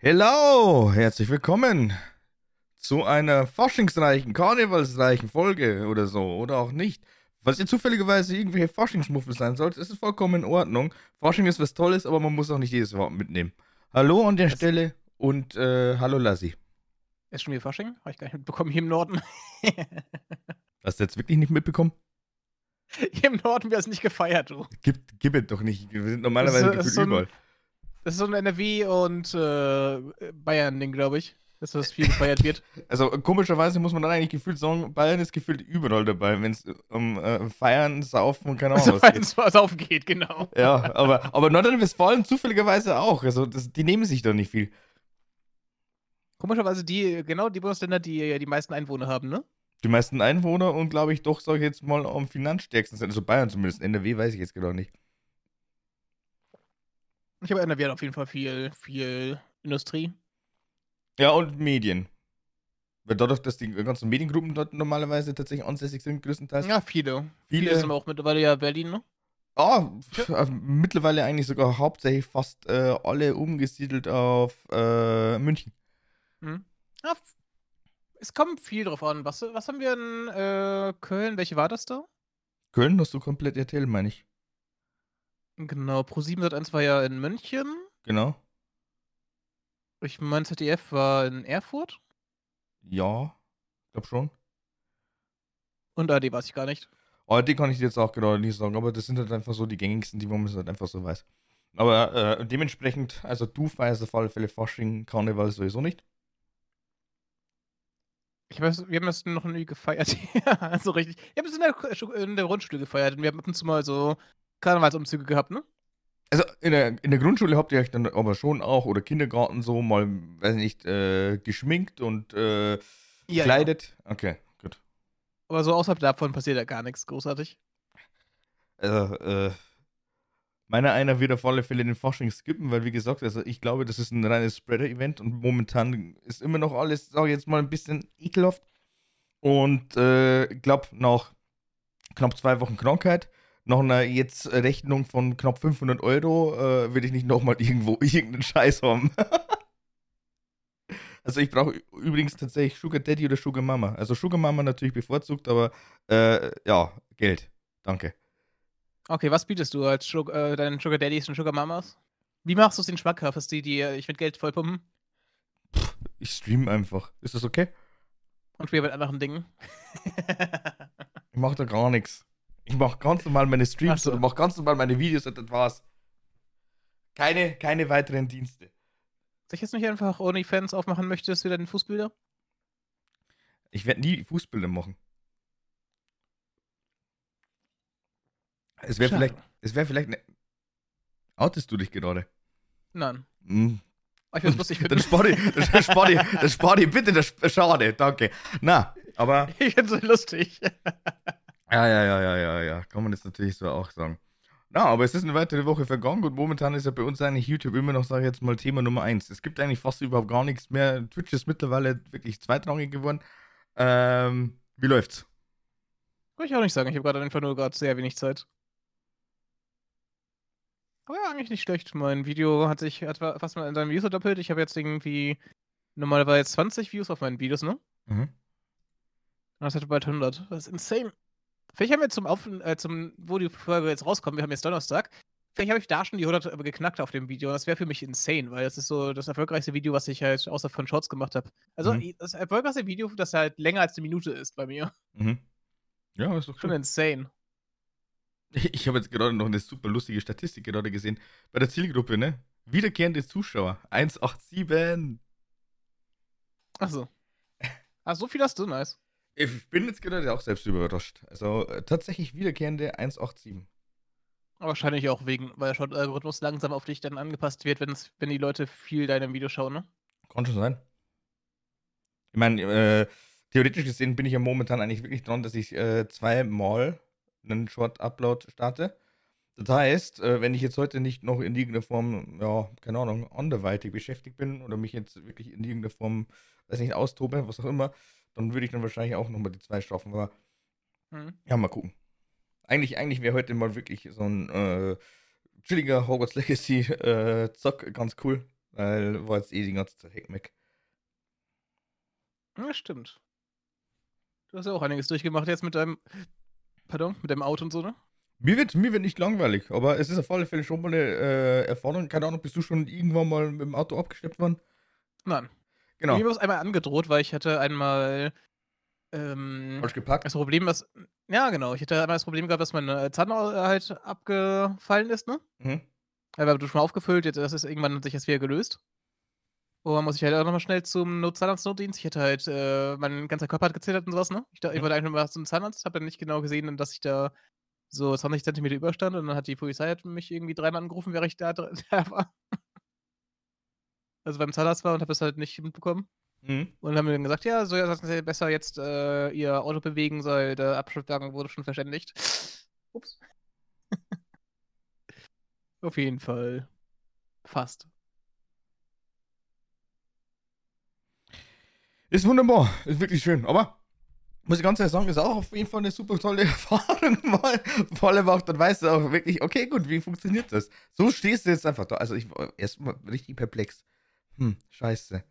Hello, herzlich willkommen zu einer faschingsreichen, karnevalsreichen Folge oder so, oder auch nicht. Falls ihr zufälligerweise irgendwelche Faschingsmuffel sein sollt, ist es vollkommen in Ordnung. Fasching ist was Tolles, aber man muss auch nicht jedes Wort mitnehmen. Hallo an der Das- Stelle und äh, hallo Lassi. Ist schon wieder Fasching? Habe ich gar nicht mitbekommen hier im Norden. Hast du jetzt wirklich nicht mitbekommen? hier im Norden wird es nicht gefeiert, du. Gib, gib es doch nicht. Wir sind normalerweise Das ist- das ist so ein- überall. Das ist so ein NRW und äh, Bayern-Ding, glaube ich. Dass das viel gefeiert wird. Also komischerweise muss man dann eigentlich gefühlt sagen, Bayern ist gefühlt überall dabei, wenn es um äh, Feiern, Saufen und keine Ahnung was geht. was aufgeht, genau. Ja, aber, aber Nordrhein-Westfalen zufälligerweise auch. Also das, die nehmen sich doch nicht viel. Komischerweise die, genau die Bundesländer, die die meisten Einwohner haben, ne? Die meisten Einwohner und glaube ich doch, sage ich jetzt mal, am finanzstärksten sind. Also Bayern zumindest. NRW weiß ich jetzt genau nicht. Ich habe NRW hat auf jeden Fall viel, viel Industrie. Ja, und Medien. Weil dadurch, dass die ganzen Mediengruppen dort normalerweise tatsächlich ansässig sind, größtenteils. Ja, viele. Viele- Viele sind aber auch mittlerweile ja Berlin, ne? Ah, pf, äh, mittlerweile eigentlich sogar hauptsächlich fast äh, alle umgesiedelt auf äh, München. Hm. Ja, es kommt viel drauf an. Was, was haben wir in äh, Köln? Welche war das da? Köln hast du komplett RTL, meine ich. Genau, Pro7 Sat1 war ja in München. Genau. Ich meine, ZDF war in Erfurt. Ja, glaub schon. Und AD weiß ich gar nicht. Die kann ich jetzt auch genau nicht sagen, aber das sind halt einfach so die gängigsten, die man halt einfach so weiß. Aber äh, dementsprechend, also du feierst auf alle Fälle Fasching, Karneval sowieso nicht. Ich weiß, wir haben das noch nie gefeiert. ja, so richtig. Ich habe es in der, in der Grundschule gefeiert und wir haben ab und zu mal so Karnevalsumzüge gehabt, ne? Also in der, in der Grundschule habt ihr euch dann aber schon auch, oder Kindergarten so mal, weiß nicht, äh, geschminkt und äh, gekleidet. Okay, gut. Aber so außerhalb davon passiert ja gar nichts großartig. Also, äh, meiner einer wird auf alle Fälle den Fasching skippen, weil wie gesagt, also ich glaube, das ist ein reines Spreader-Event und momentan ist immer noch alles, sage ich jetzt mal, ein bisschen ekelhaft. Und äh, glaube, nach knapp zwei Wochen Krankheit, nach einer jetzt Rechnung von knapp 500 Euro, äh, will ich nicht nochmal irgendwo irgendeinen Scheiß haben. also ich brauche übrigens tatsächlich Sugar Daddy oder Sugar Mama. Also Sugar Mama natürlich bevorzugt, aber äh, ja, Geld. Danke. Okay, was bietest du als Sug äh, deinen Sugar Daddies und Sugar Mamas? Wie machst du es den schmackhaft, dass die dir ich mit Geld vollpumpen? Ich stream einfach. Ist das okay? Und wir mit anderen Dingen? Ich mach da gar nichts. Ich mach ganz normal meine Streams so. oder mach ganz normal meine Videos und das war's. Keine, keine weiteren Dienste. Soll ich jetzt nicht einfach OnlyFans aufmachen möchtest, wieder den Fußbilder? Ich werde nie Fußbilder machen. Es wäre vielleicht, es wäre vielleicht, ne Outest du dich gerade? Nein. Hm. Aber ich würde es lustig Dann spar dann spar dann spar bitte, das schade, danke. Na, aber ich finde es lustig. Ja, ja, ja, ja, ja, ja. Kann man jetzt natürlich so auch sagen. Na, aber es ist eine weitere Woche vergangen und momentan ist ja bei uns eigentlich YouTube immer noch, sage ich jetzt mal, Thema Nummer eins. Es gibt eigentlich fast überhaupt gar nichts mehr. Twitch ist mittlerweile wirklich zweitrangig geworden. Ähm, wie läuft's? Kann ich auch nicht sagen. Ich habe gerade einfach nur gerade sehr wenig Zeit. Aber ja, eigentlich nicht schlecht. Mein Video hat sich etwa fast mal in seinem Views verdoppelt. Ich habe jetzt irgendwie normalerweise 20 Views auf meinen Videos, ne? Mhm. Und das hat bald 100. Das ist insane. Vielleicht haben wir zum, Auf äh, zum wo die Folge jetzt rauskommt, wir haben jetzt Donnerstag, vielleicht habe ich da schon die 100 aber geknackt auf dem Video. Das wäre für mich insane, weil das ist so das erfolgreichste Video, was ich halt außer von Shorts gemacht habe. Also Mhm. das erfolgreichste Video, das halt länger als eine Minute ist bei mir. Mhm. Ja, ist doch Schon cool. insane. Ich habe jetzt gerade noch eine super lustige Statistik gerade gesehen. Bei der Zielgruppe, ne? Wiederkehrende Zuschauer. 187. Achso. Ah, so viel hast du, nice. Ich bin jetzt gerade auch selbst überrascht. Also äh, tatsächlich wiederkehrende 187. Aber wahrscheinlich auch wegen, weil schon der Algorithmus langsam auf dich dann angepasst wird, wenn's, wenn die Leute viel deinem Video schauen, ne? Kann schon sein. Ich meine, äh, theoretisch gesehen bin ich ja momentan eigentlich wirklich dran, dass ich äh, zweimal einen Short-Upload starte. Das heißt, äh, wenn ich jetzt heute nicht noch in irgendeiner Form, ja, keine Ahnung, anderweitig beschäftigt bin oder mich jetzt wirklich in irgendeiner Form, weiß nicht, austobe, was auch immer, dann würde ich dann wahrscheinlich auch nochmal die zwei schaffen. Aber Hm. ja, mal gucken. Eigentlich, eigentlich wäre heute mal wirklich so ein äh, chilliger Hogwarts Legacy äh, Zock ganz cool. weil war jetzt eh die ganze Zeit Heckmeck. Ja, stimmt. Du hast ja auch einiges durchgemacht jetzt mit deinem, pardon, mit deinem Auto und so, ne? Mir wird, mir wird nicht langweilig, aber es ist auf alle Fälle schon mal eine äh, Erfahrung. Keine Ahnung, bist du schon irgendwann mal mit dem Auto abgeschleppt worden? Nein. Genau. Mir war es einmal angedroht, weil ich hatte einmal ähm, Falsch gepackt? das Problem, was. Ja, genau. Ich hatte einmal das Problem gehabt, dass mein äh, Zahn au- halt abgefallen ist, ne? Mhm. Er war schon mal aufgefüllt, jetzt das ist irgendwann hat sich das wieder gelöst. Und dann muss ich halt auch nochmal schnell zum Not Zahnarztnotdienst. Ich hatte halt, äh, mein ganzer Körper hat gezittert und sowas, ne? Ich, da, ich Mhm. wollte eigentlich nur mal zum Zahnarzt, habe dann nicht genau gesehen, dass ich da so 20 Zentimeter überstand und dann hat die Polizei hat mich irgendwie dreimal angerufen, während ich da, da war. Also beim Zahnarzt war und habe es halt nicht mitbekommen. Mhm. Und haben mir dann gesagt, ja, so ja, sagen Sie besser jetzt äh, Ihr Auto bewegen, weil der Abschlusswagen wurde schon verständigt. Ups. Auf jeden Fall. Fast. Ist wunderbar, ist wirklich schön. Aber muss ich ganz ehrlich sagen, ist auch auf jeden Fall eine super tolle Erfahrung. Mal. Vor allem auch, dann weißt du auch wirklich, okay, gut, wie funktioniert das? So stehst du jetzt einfach da. Also ich war erstmal richtig perplex. Hm, scheiße.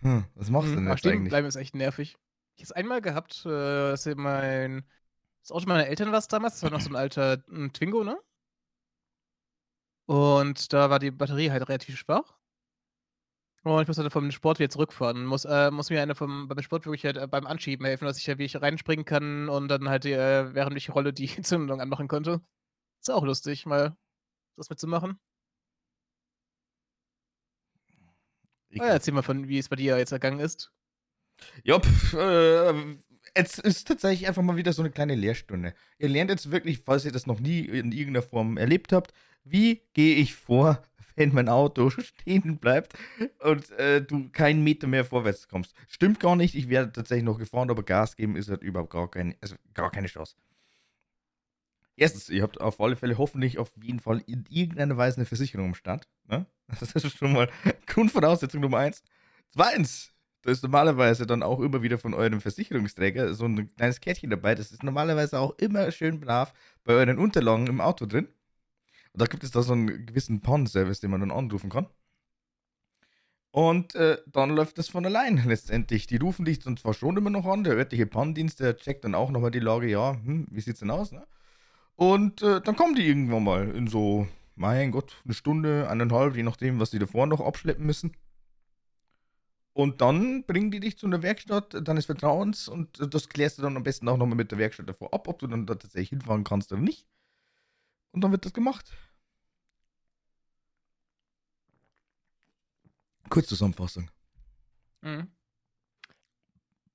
Hm, was machst du denn aber jetzt eigentlich? bleiben ist echt nervig. Ich habe es einmal gehabt, äh, dass mein. Das Auto meiner Eltern war es damals, das war noch so ein alter mm, Twingo, ne? Und da war die Batterie halt relativ schwach. Und ich muss halt vom Sport wieder zurückfahren. Muss, äh, muss mir einer vom, beim Sport wirklich halt äh, beim Anschieben helfen, dass ich halt wirklich reinspringen kann und dann halt, äh, während ich rolle, die Zündung anmachen konnte. Ist auch lustig, mal das mitzumachen. Ich- Ah, ja, erzähl mal von, wie es bei dir jetzt ergangen ist. Ja, pf, äh, es ist tatsächlich einfach mal wieder so eine kleine Lehrstunde. Ihr lernt jetzt wirklich, falls ihr das noch nie in irgendeiner Form erlebt habt, wie gehe ich vor, wenn mein Auto stehen bleibt und äh, du keinen Meter mehr vorwärts kommst. Stimmt gar nicht, ich werde tatsächlich noch gefahren, aber Gas geben ist halt überhaupt gar keine, also gar keine Chance. Erstens, ihr habt auf alle Fälle hoffentlich auf jeden Fall in irgendeiner Weise eine Versicherung im Start. Ne? Das ist schon mal Grundvoraussetzung Nummer eins. Zweitens, da ist normalerweise dann auch immer wieder von eurem Versicherungsträger so ein kleines Kärtchen dabei. Das ist normalerweise auch immer schön brav bei euren Unterlagen im Auto drin. Und da gibt es da so einen gewissen Pawn-Service, den man dann anrufen kann. Und äh, dann läuft das von allein letztendlich. Die rufen dich dann zwar schon immer noch an, der örtliche Pannendienst, der checkt dann auch nochmal die Lage, ja, hm, wie sieht's denn aus, ne? Und äh, dann kommen die irgendwann mal in so, mein Gott, eine Stunde, eineinhalb, je nachdem, was die davor noch abschleppen müssen. Und dann bringen die dich zu einer Werkstatt deines Vertrauens und äh, das klärst du dann am besten auch nochmal mit der Werkstatt davor ab, ob du dann da tatsächlich hinfahren kannst oder nicht. Und dann wird das gemacht. Kurzzusammenfassung. Mhm.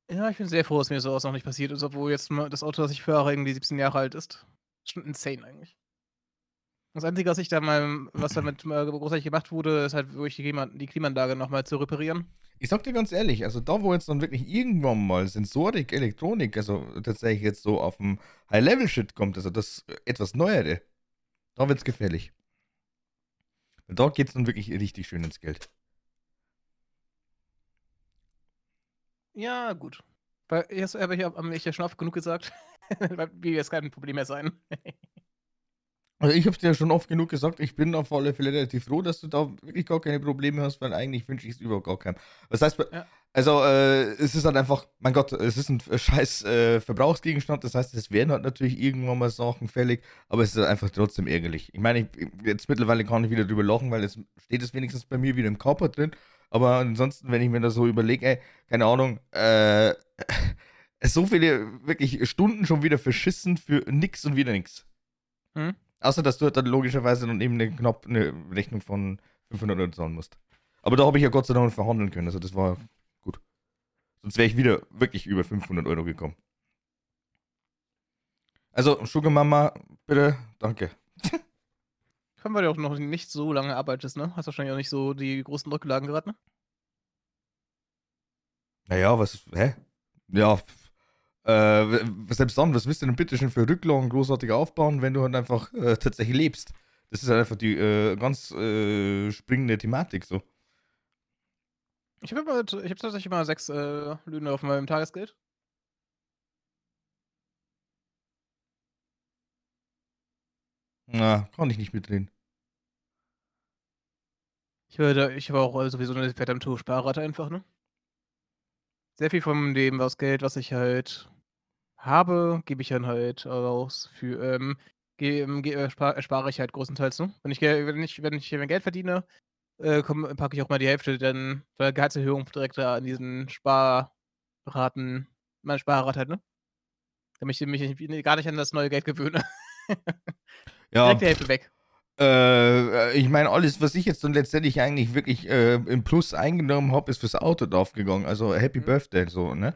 Ja, ich bin sehr froh, dass mir sowas noch nicht passiert ist, obwohl jetzt das Auto, das ich fahre, irgendwie 17 Jahre alt ist. Schon insane eigentlich. Das Einzige, was ich da mal, was damit mal großartig gemacht wurde, ist halt wirklich die, Klima die Klimaanlage nochmal zu reparieren. Ich sag dir ganz ehrlich, also da, wo jetzt dann wirklich irgendwann mal Sensorik, Elektronik, also tatsächlich jetzt so auf dem High-Level-Shit kommt, also das äh, etwas Neuere, da wird's gefährlich. Und da geht's dann wirklich richtig schön ins Geld. Ja, gut. Weil jetzt habe ich, hab ich ja schon oft genug gesagt. Wie es kein Problem mehr sein. Also ich hab's dir ja schon oft genug gesagt, ich bin auf alle Fälle relativ froh, dass du da wirklich gar keine Probleme hast, weil eigentlich wünsche ich es überhaupt gar keinem. Das heißt, Ja. also äh, es ist halt einfach, mein Gott, es ist ein scheiß äh, Verbrauchsgegenstand, das heißt, es werden halt natürlich irgendwann mal Sachen fällig, aber es ist halt einfach trotzdem ärgerlich. Ich meine, jetzt mittlerweile kann ich wieder drüber lachen, weil jetzt steht es wenigstens bei mir wieder im Körper drin, aber ansonsten, wenn ich mir da so überlege, ey, keine Ahnung, äh, so viele wirklich Stunden schon wieder verschissen für nix und wieder nix. Hm? Außer, dass du dann logischerweise dann eben eine, knapp eine Rechnung von 500 Euro zahlen musst. Aber da habe ich ja Gott sei Dank verhandeln können, also das war gut. Sonst wäre ich wieder wirklich über 500 Euro gekommen. Also, Sugar Mama, bitte, danke. Allem, weil du auch noch nicht so lange arbeitest, ne? Hast wahrscheinlich auch nicht so die großen Rücklagen gerade, ne? Naja, was, hä? Ja, äh, selbst dann, was willst du denn bitte schon für Rücklagen großartig aufbauen, wenn du halt einfach äh, tatsächlich lebst? Das ist halt einfach die äh, ganz äh, springende Thematik so. Ich habe hab tatsächlich mal sechs äh, Löhne auf meinem Tagesgeld. Na, kann ich nicht mitreden. Ich würde ich habe auch, äh, sowieso 'ne verdammte hohe Sparrate einfach, ne? Sehr viel von dem was Geld, was ich halt habe, gebe ich dann halt aus für, ähm, ge ähm, ge äh, spar spare ich halt größtenteils, ne? Wenn ich wenn ich wenn ich mehr Geld verdiene, äh, komm packe ich auch mal die Hälfte dann bei der Gehaltserhöhung direkt da an diesen Sparraten meine Sparrate halt, ne? Damit ich mich gar nicht an das neue Geld gewöhne. Ja. Direkt die Hälfte weg. Äh, ich meine, alles, was ich jetzt dann letztendlich eigentlich wirklich äh, im Plus eingenommen habe, ist fürs Auto draufgegangen. Also Happy Mhm. Birthday, so, ne?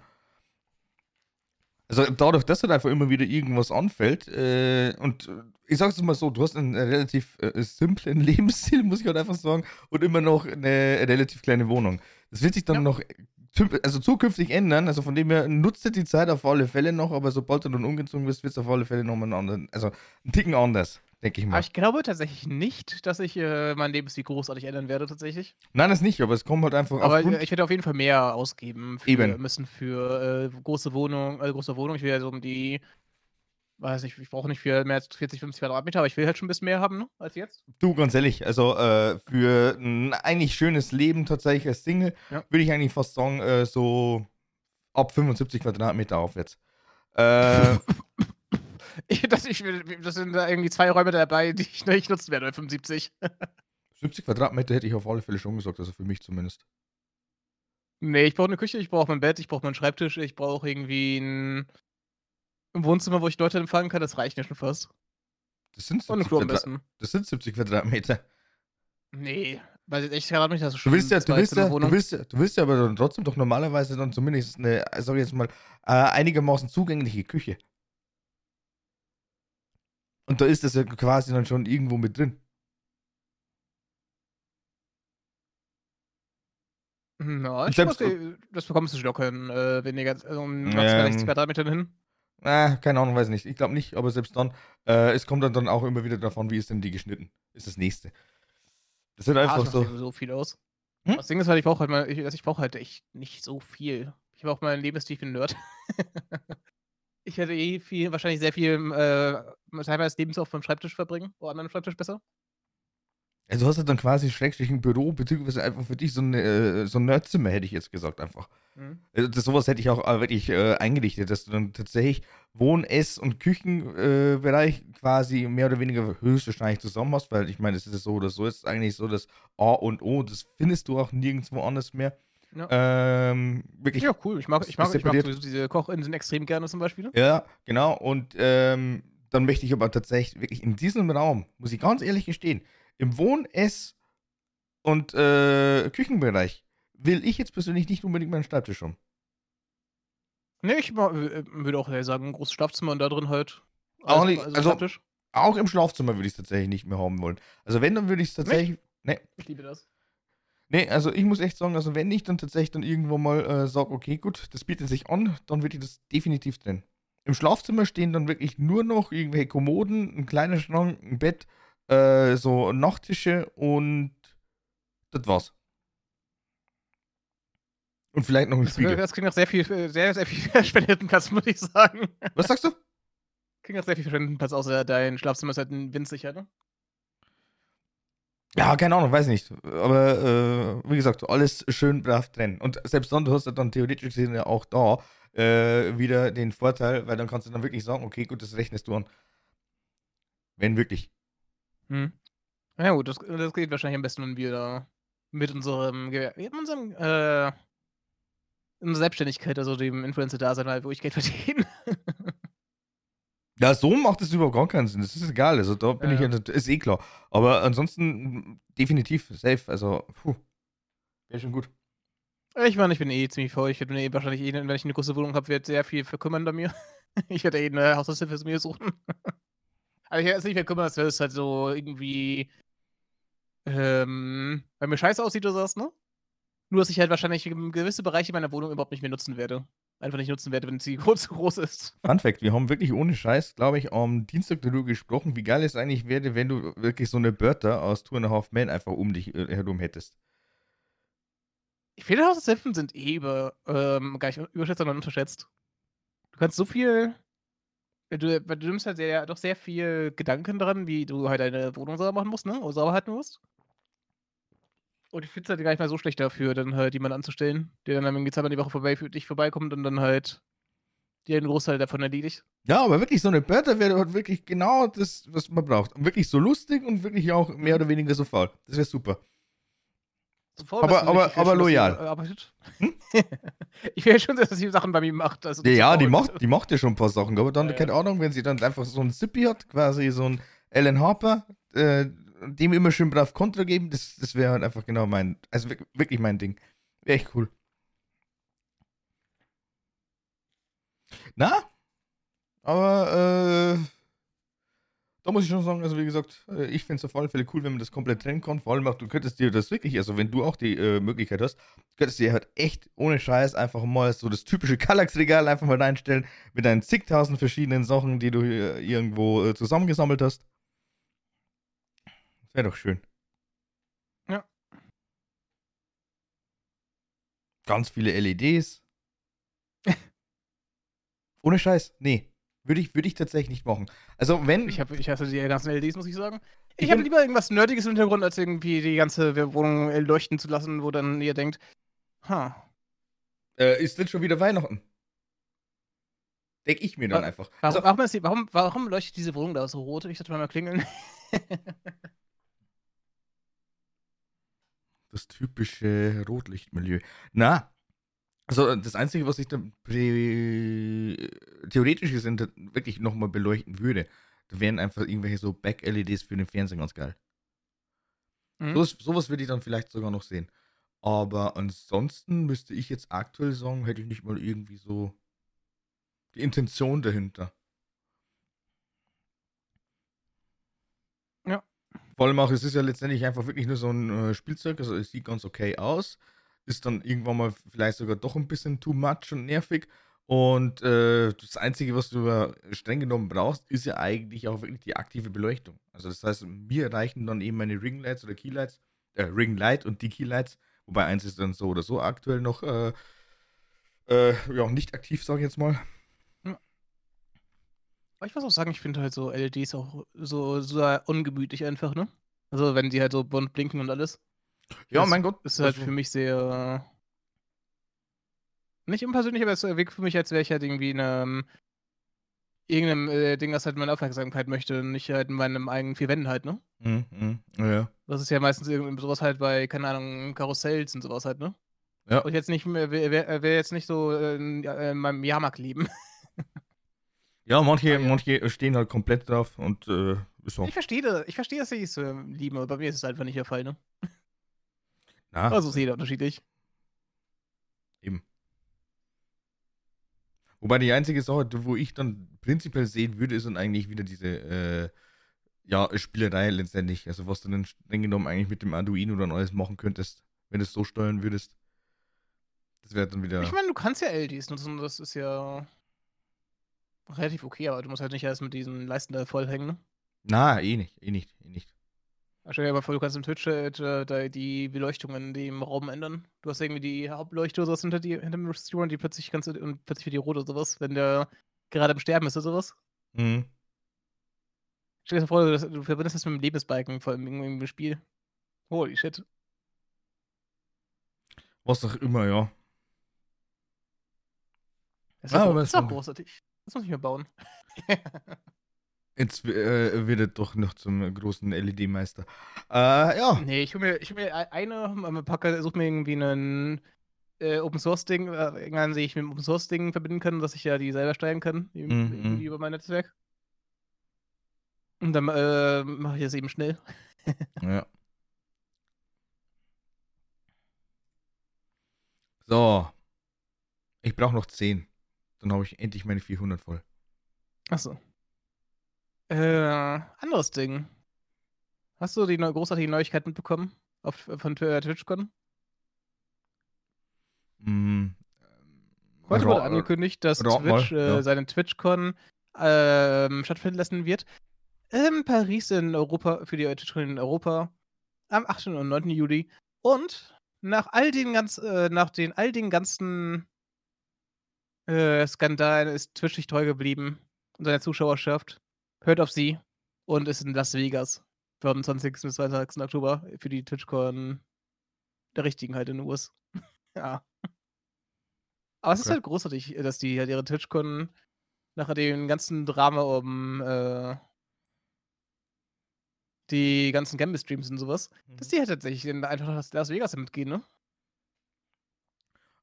Also dadurch, dass halt einfach immer wieder irgendwas anfällt, äh, und äh, ich sag's mal so, du hast einen relativ äh, simplen Lebensstil, muss ich halt einfach sagen, und immer noch eine relativ kleine Wohnung. Das wird sich dann Ja. noch also zukünftig ändern, also von dem her nutze die Zeit auf alle Fälle noch, aber sobald du dann umgezogen bist, wird es auf alle Fälle nochmal einen anderen, also einen Ticken anders, denke ich Aber mal. ich glaube tatsächlich nicht, dass ich, äh, mein Lebensstil großartig ändern werde tatsächlich. Nein, das nicht, aber es kommt halt einfach Aber, aufgrund- ich werde auf jeden Fall mehr ausgeben für Eben. müssen für, äh, große Wohnung äh, große Wohnung. Ich will ja so um die weiß nicht, ich brauche nicht viel mehr als 40, 50 Quadratmeter, aber ich will halt schon 'n bisschen mehr haben, ne, als jetzt. Du, ganz ehrlich, also äh, für ein eigentlich schönes Leben tatsächlich als Single, Ja. würde ich eigentlich fast sagen, äh, so ab 75 Quadratmeter aufwärts. Äh, Ich das ich das sind da irgendwie 2 Räume dabei, die ich nicht nutzen werde bei 75. 70 Quadratmeter hätte ich auf alle Fälle schon gesagt, also für mich zumindest. Ne, ich brauche 'ne Küche, ich brauche mein Bett, ich brauche meinen Schreibtisch, ich brauche irgendwie 'n 'n Wohnzimmer, wo ich Leute empfangen kann, das reicht mir schon fast. Das sind Und 'n 70, Klo am Quadra besten. das sind 70 Quadratmeter. Ne, weil 60 Quadratmeter ist Du schon willst ja, du willst ja, du willst ja, du willst ja aber dann trotzdem doch normalerweise dann zumindest eine, sag ich jetzt mal, äh, einigermaßen zugängliche Küche. Und da ist das ja quasi dann schon irgendwo mit drin. Hm, ja, Und ich selbst- denke, das bekommst du locker in, äh, weniger als also, um maximal 60 Ähm. Quadratmetern hin. Ah, keine Ahnung, weiß nicht. Ich glaube nicht, aber selbst dann, äh, es kommt dann, dann auch immer wieder davon, wie ist denn die geschnitten? Ist das nächste. Das sind einfach so. so viel aus. Hm? Das Ding ist halt, ich brauche halt mal ich also, ich brauche halt echt nicht so viel. Ich brauche meinen Lebensstil, ich bin 'n Nerd. Ich werde eh viel wahrscheinlich sehr viel, äh, Teil meines Lebens auf meinem Schreibtisch verbringen oder an meinem Schreibtisch besser. Also du hast ja dann quasi schrecklich ein Büro, beziehungsweise einfach für dich so, eine, äh, so ein Nerdzimmer, hätte ich jetzt gesagt, einfach. Mhm. Also das, sowas hätte ich auch äh, wirklich äh, eingerichtet, dass du dann tatsächlich Wohn-, Ess- und Küchenbereich äh, quasi mehr oder weniger höchstwahrscheinlich zusammen hast, weil ich meine, das ist so oder so, ist eigentlich so das A und O, das findest du auch nirgendwo anders mehr. Ja. Ähm, wirklich Ja, cool. Ich mag ich mag ich mag sowieso diese Kochinseln extrem gerne zum Beispiel. Ja, genau. Und ähm, dann möchte ich aber tatsächlich wirklich in diesem Raum, muss ich ganz ehrlich gestehen, im Wohn-, Ess- und äh, Küchenbereich will ich jetzt persönlich nicht unbedingt meinen Schreibtisch haben. Ne, ich äh, würde auch eher sagen, 'n großes Schlafzimmer und da drin halt Auch nicht- also also-. Auch im Schlafzimmer würde ich es tatsächlich nicht mehr haben wollen. Also wenn, dann würde ich es tatsächlich. Nee, Ich liebe das. nee, also ich muss echt sagen, also wenn ich dann tatsächlich dann irgendwo mal äh, sage, okay, gut, das bietet sich an, dann würde ich das definitiv drin. Im Schlafzimmer stehen dann wirklich nur noch irgendwelche Kommoden, ein kleiner Schrank, ein Bett, äh, so Nachttische und das war's. Und vielleicht noch ein Spiegel. das klingt nach sehr viel äh, sehr, sehr viel verschwendeten Platz, muss ich sagen. Was sagst du? Klingt nach sehr viel verschwendeten Platz, außer dein Schlafzimmer ist halt 'n winzig halt, ne? Ja, keine Ahnung, weiß nicht. Aber äh, wie gesagt, alles schön brav trennen. Und selbst dann, du hast ja dann theoretisch gesehen ja auch da äh, wieder den Vorteil, weil dann kannst du dann wirklich sagen, okay, gut, das rechnest du an. Wenn wirklich. Mhm. Ja gut, das das geht wahrscheinlich am besten, wenn wir da mit unserem mit unserem, äh in unserer Selbstständigkeit, also dem Influencer-Dasein halt, wo ich Geld verdiene. Ja, so macht es überhaupt gar keinen Sinn. Das ist egal. Also da bin Ja, ich ist eh klar. Aber ansonsten definitiv safe. Also, puh. Wäre schon gut. Ich meine, ich bin eh ziemlich faul. Ich werde mir eh wahrscheinlich eh, wenn ich 'ne große Wohnung habe, wird sehr viel verkümmern bei mir. Ich werde eh 'ne Haushaltshilfe mir suchen. Aber ich werde jetzt nicht verkümmern, dass es halt so irgendwie ähm, bei mir scheiße aussieht oder so was, ne? Nur, dass ich halt wahrscheinlich, gewisse Bereiche meiner Wohnung überhaupt nicht mehr nutzen werde. Einfach nicht nutzen werde, wenn sie groß zu groß ist. Fun Fact: Wir haben wirklich ohne Scheiß, glaube ich, am Dienstag darüber gesprochen, wie geil es eigentlich wäre, wenn du wirklich so eine Bertha aus Two and a Half Men einfach um dich äh, herum hättest. Viele Haushaltshilfen sind eh über ähm, gar nicht überschätzt, sondern unterschätzt. Du kannst so viel weil du du nimmst halt sehr doch sehr viel Gedanken dran, wie du halt deine Wohnung sauber machen musst, ne? Oder sauber halten musst. Und ich finde es halt gar nicht mal so schlecht dafür, dann halt jemanden anzustellen, der dann irgendwie zweimal die Woche vorbei für dich vorbeikommt und dann halt dir einen Großteil davon erledigt. Ja, aber wirklich so eine Bertha wäre halt wirklich genau das, was man braucht. Und wirklich so lustig und wirklich auch mehr oder weniger so faul. Das wäre super. Faul, Aber- aber- aber loyal. äh. Hm? ich will schon, dass sie Sachen bei mir macht. Also Ja, ja, die macht, die macht ja schon ein paar Sachen, aber dann, Ja, keine Ahnung, wenn sie dann einfach so einen Zippy hat, quasi so einen Alan Harper, äh, dem immer schön brav Kontra geben, das, das wäre halt einfach genau mein, also wirk- wirklich mein Ding. Wäre echt cool. Na? Aber, äh, da muss ich schon sagen, also wie gesagt, äh, ich finde es auf alle Fälle cool, wenn man das komplett trennen kann. Vor allem auch, du könntest dir das wirklich, also wenn du auch die äh, Möglichkeit hast, könntest du dir halt echt ohne Scheiß einfach mal so das typische Kallax-Regal einfach mal reinstellen mit deinen zigtausend verschiedenen Sachen, die du äh, irgendwo äh, zusammengesammelt hast. Das wäre doch schön. Ja. Ganz viele LEDs. ohne Scheiß, nee. Würde ich, würde ich tatsächlich nicht machen. Also wenn. Ich, hab, ich hasse die ganzen LEDs, muss ich sagen. Ich Ich habe lieber irgendwas Nerdiges im Hintergrund, als irgendwie die ganze Wohnung äh, leuchten zu lassen, wo dann ihr denkt, ha, Äh, ist denn schon wieder Weihnachten? Denke ich mir dann Wa- einfach. warum, Also, warum, die, warum, warum leuchtet diese Wohnung da so rot? Ich sollte mal mal klingeln. das typische Rotlichtmilieu. Na, also das Einzige, was ich theoretisch gesehen wirklich nochmal beleuchten würde, da wären einfach irgendwelche so Back-LEDs für den Fernseher ganz geil. Mhm. Sowas, sowas würde ich dann vielleicht sogar noch sehen. Aber ansonsten müsste ich jetzt aktuell sagen, hätte ich nicht mal irgendwie so die Intention dahinter. Ja. Vor allem auch, es ist ja letztendlich einfach wirklich nur so ein äh, Spielzeug, also es sieht ganz okay aus, ist dann irgendwann mal vielleicht sogar doch ein bisschen too much und nervig. Und äh, das Einzige, was du ja streng genommen brauchst, ist ja eigentlich auch wirklich die aktive Beleuchtung. Also das heißt, mir reichen dann eben meine Ringlights oder Keylights, äh, Ringlight und die Keylights, wobei eins ist dann so oder so aktuell noch äh, äh, ja, nicht aktiv, sage ich jetzt mal. Aber ich muss auch sagen, ich finde halt so LEDs auch so, so ungemütlich einfach, ne? Also wenn die halt so bunt blinken und alles. Ja, Das mein Gott. Ist halt für mich sehr. Nicht unpersönlich, aber es wirkt für mich, als wäre ich halt irgendwie in einem. Irgendeinem äh, Ding, das halt meine Aufmerksamkeit möchte, nicht halt in meinem eigenen vier Wänden halt, ne? Mhm, mhm, ja. Das ist ja meistens irgend sowas halt bei, keine Ahnung, Karussells und sowas halt, ne? Ja. Ich jetzt nicht mehr, will, will, will jetzt nicht so äh, in, in meinem Jahrmarkt leben. Ja, manche, Ah, ja. manche stehen halt komplett drauf und äh, auch. Ich verstehe das, ich verstehe, dass sie es äh, lieben, aber bei mir ist es einfach nicht der Fall, ne? Na, Also ist jeder unterschiedlich. Wobei die einzige Sache, wo ich dann prinzipiell sehen würde, ist dann eigentlich wieder diese äh, ja, Spielerei letztendlich. Also was du dann streng genommen eigentlich mit dem Arduino dann alles machen könntest, wenn du es so steuern würdest. Das wäre dann wieder. Ich meine, du kannst ja LEDs nutzen, das ist ja relativ okay, aber du musst halt nicht erst mit diesen Leisten da vollhängen, ne? Na, eh nicht, eh nicht, eh nicht. Stell dir mal vor, du kannst im Twitch-Chat äh, die Beleuchtungen in dem Raum ändern. Du hast irgendwie die Hauptleuchte oder sowas hinter, die, hinter dem Streamer und die plötzlich kannst du und plötzlich wird die rot oder sowas, wenn der gerade im Sterben ist oder sowas. Mhm. Stell dir das vor, du, du verbindest das mit dem Lebensbalken vor allem irgendwie im Spiel. Holy shit. Was auch immer, ja. Das ist, Ah, aber das ist auch so- großartig. Das muss ich mir bauen. Jetzt äh, wird er doch noch zum großen LED-Meister. Äh, ja. Nee, ich hol mir, ich hol mir eine, ähm, packe, suche mir irgendwie einen äh, Open Source Ding, äh, irgendeinen, den ich mit dem Open Source Ding verbinden kann, dass ich ja die selber steuern kann, die mhm. über mein Netzwerk. Und dann äh, mache ich das eben schnell. Ja. So. Ich brauche noch 10. Dann habe ich endlich meine 400 voll. Achso. Äh, anderes Ding. Hast du die neu großartige Neuigkeit mitbekommen? Auf, von Tw- TwitchCon? Mm, Heute Ra- wurde angekündigt, dass mal, Twitch äh, ja. seine TwitchCon ähm, stattfinden lassen wird. In Paris in Europa, für die TwitchCon in Europa am 8. und 9. Juli. Und nach all den ganz, äh, nach den all den ganzen äh, Skandalen ist Twitch sich treu geblieben und seiner Zuschauerschaft. Hört auf sie und ist in Las Vegas vom 20. bis 22. Oktober für die TwitchCon Der richtigen halt in den US. ja. Aber es ist halt großartig, äh, dass die halt ihre TwitchCon nach dem ganzen Drama um äh, die ganzen Gamble-Streams und sowas, dass Mhm. die halt tatsächlich in einfach nach Las Vegas mitgehen, ne?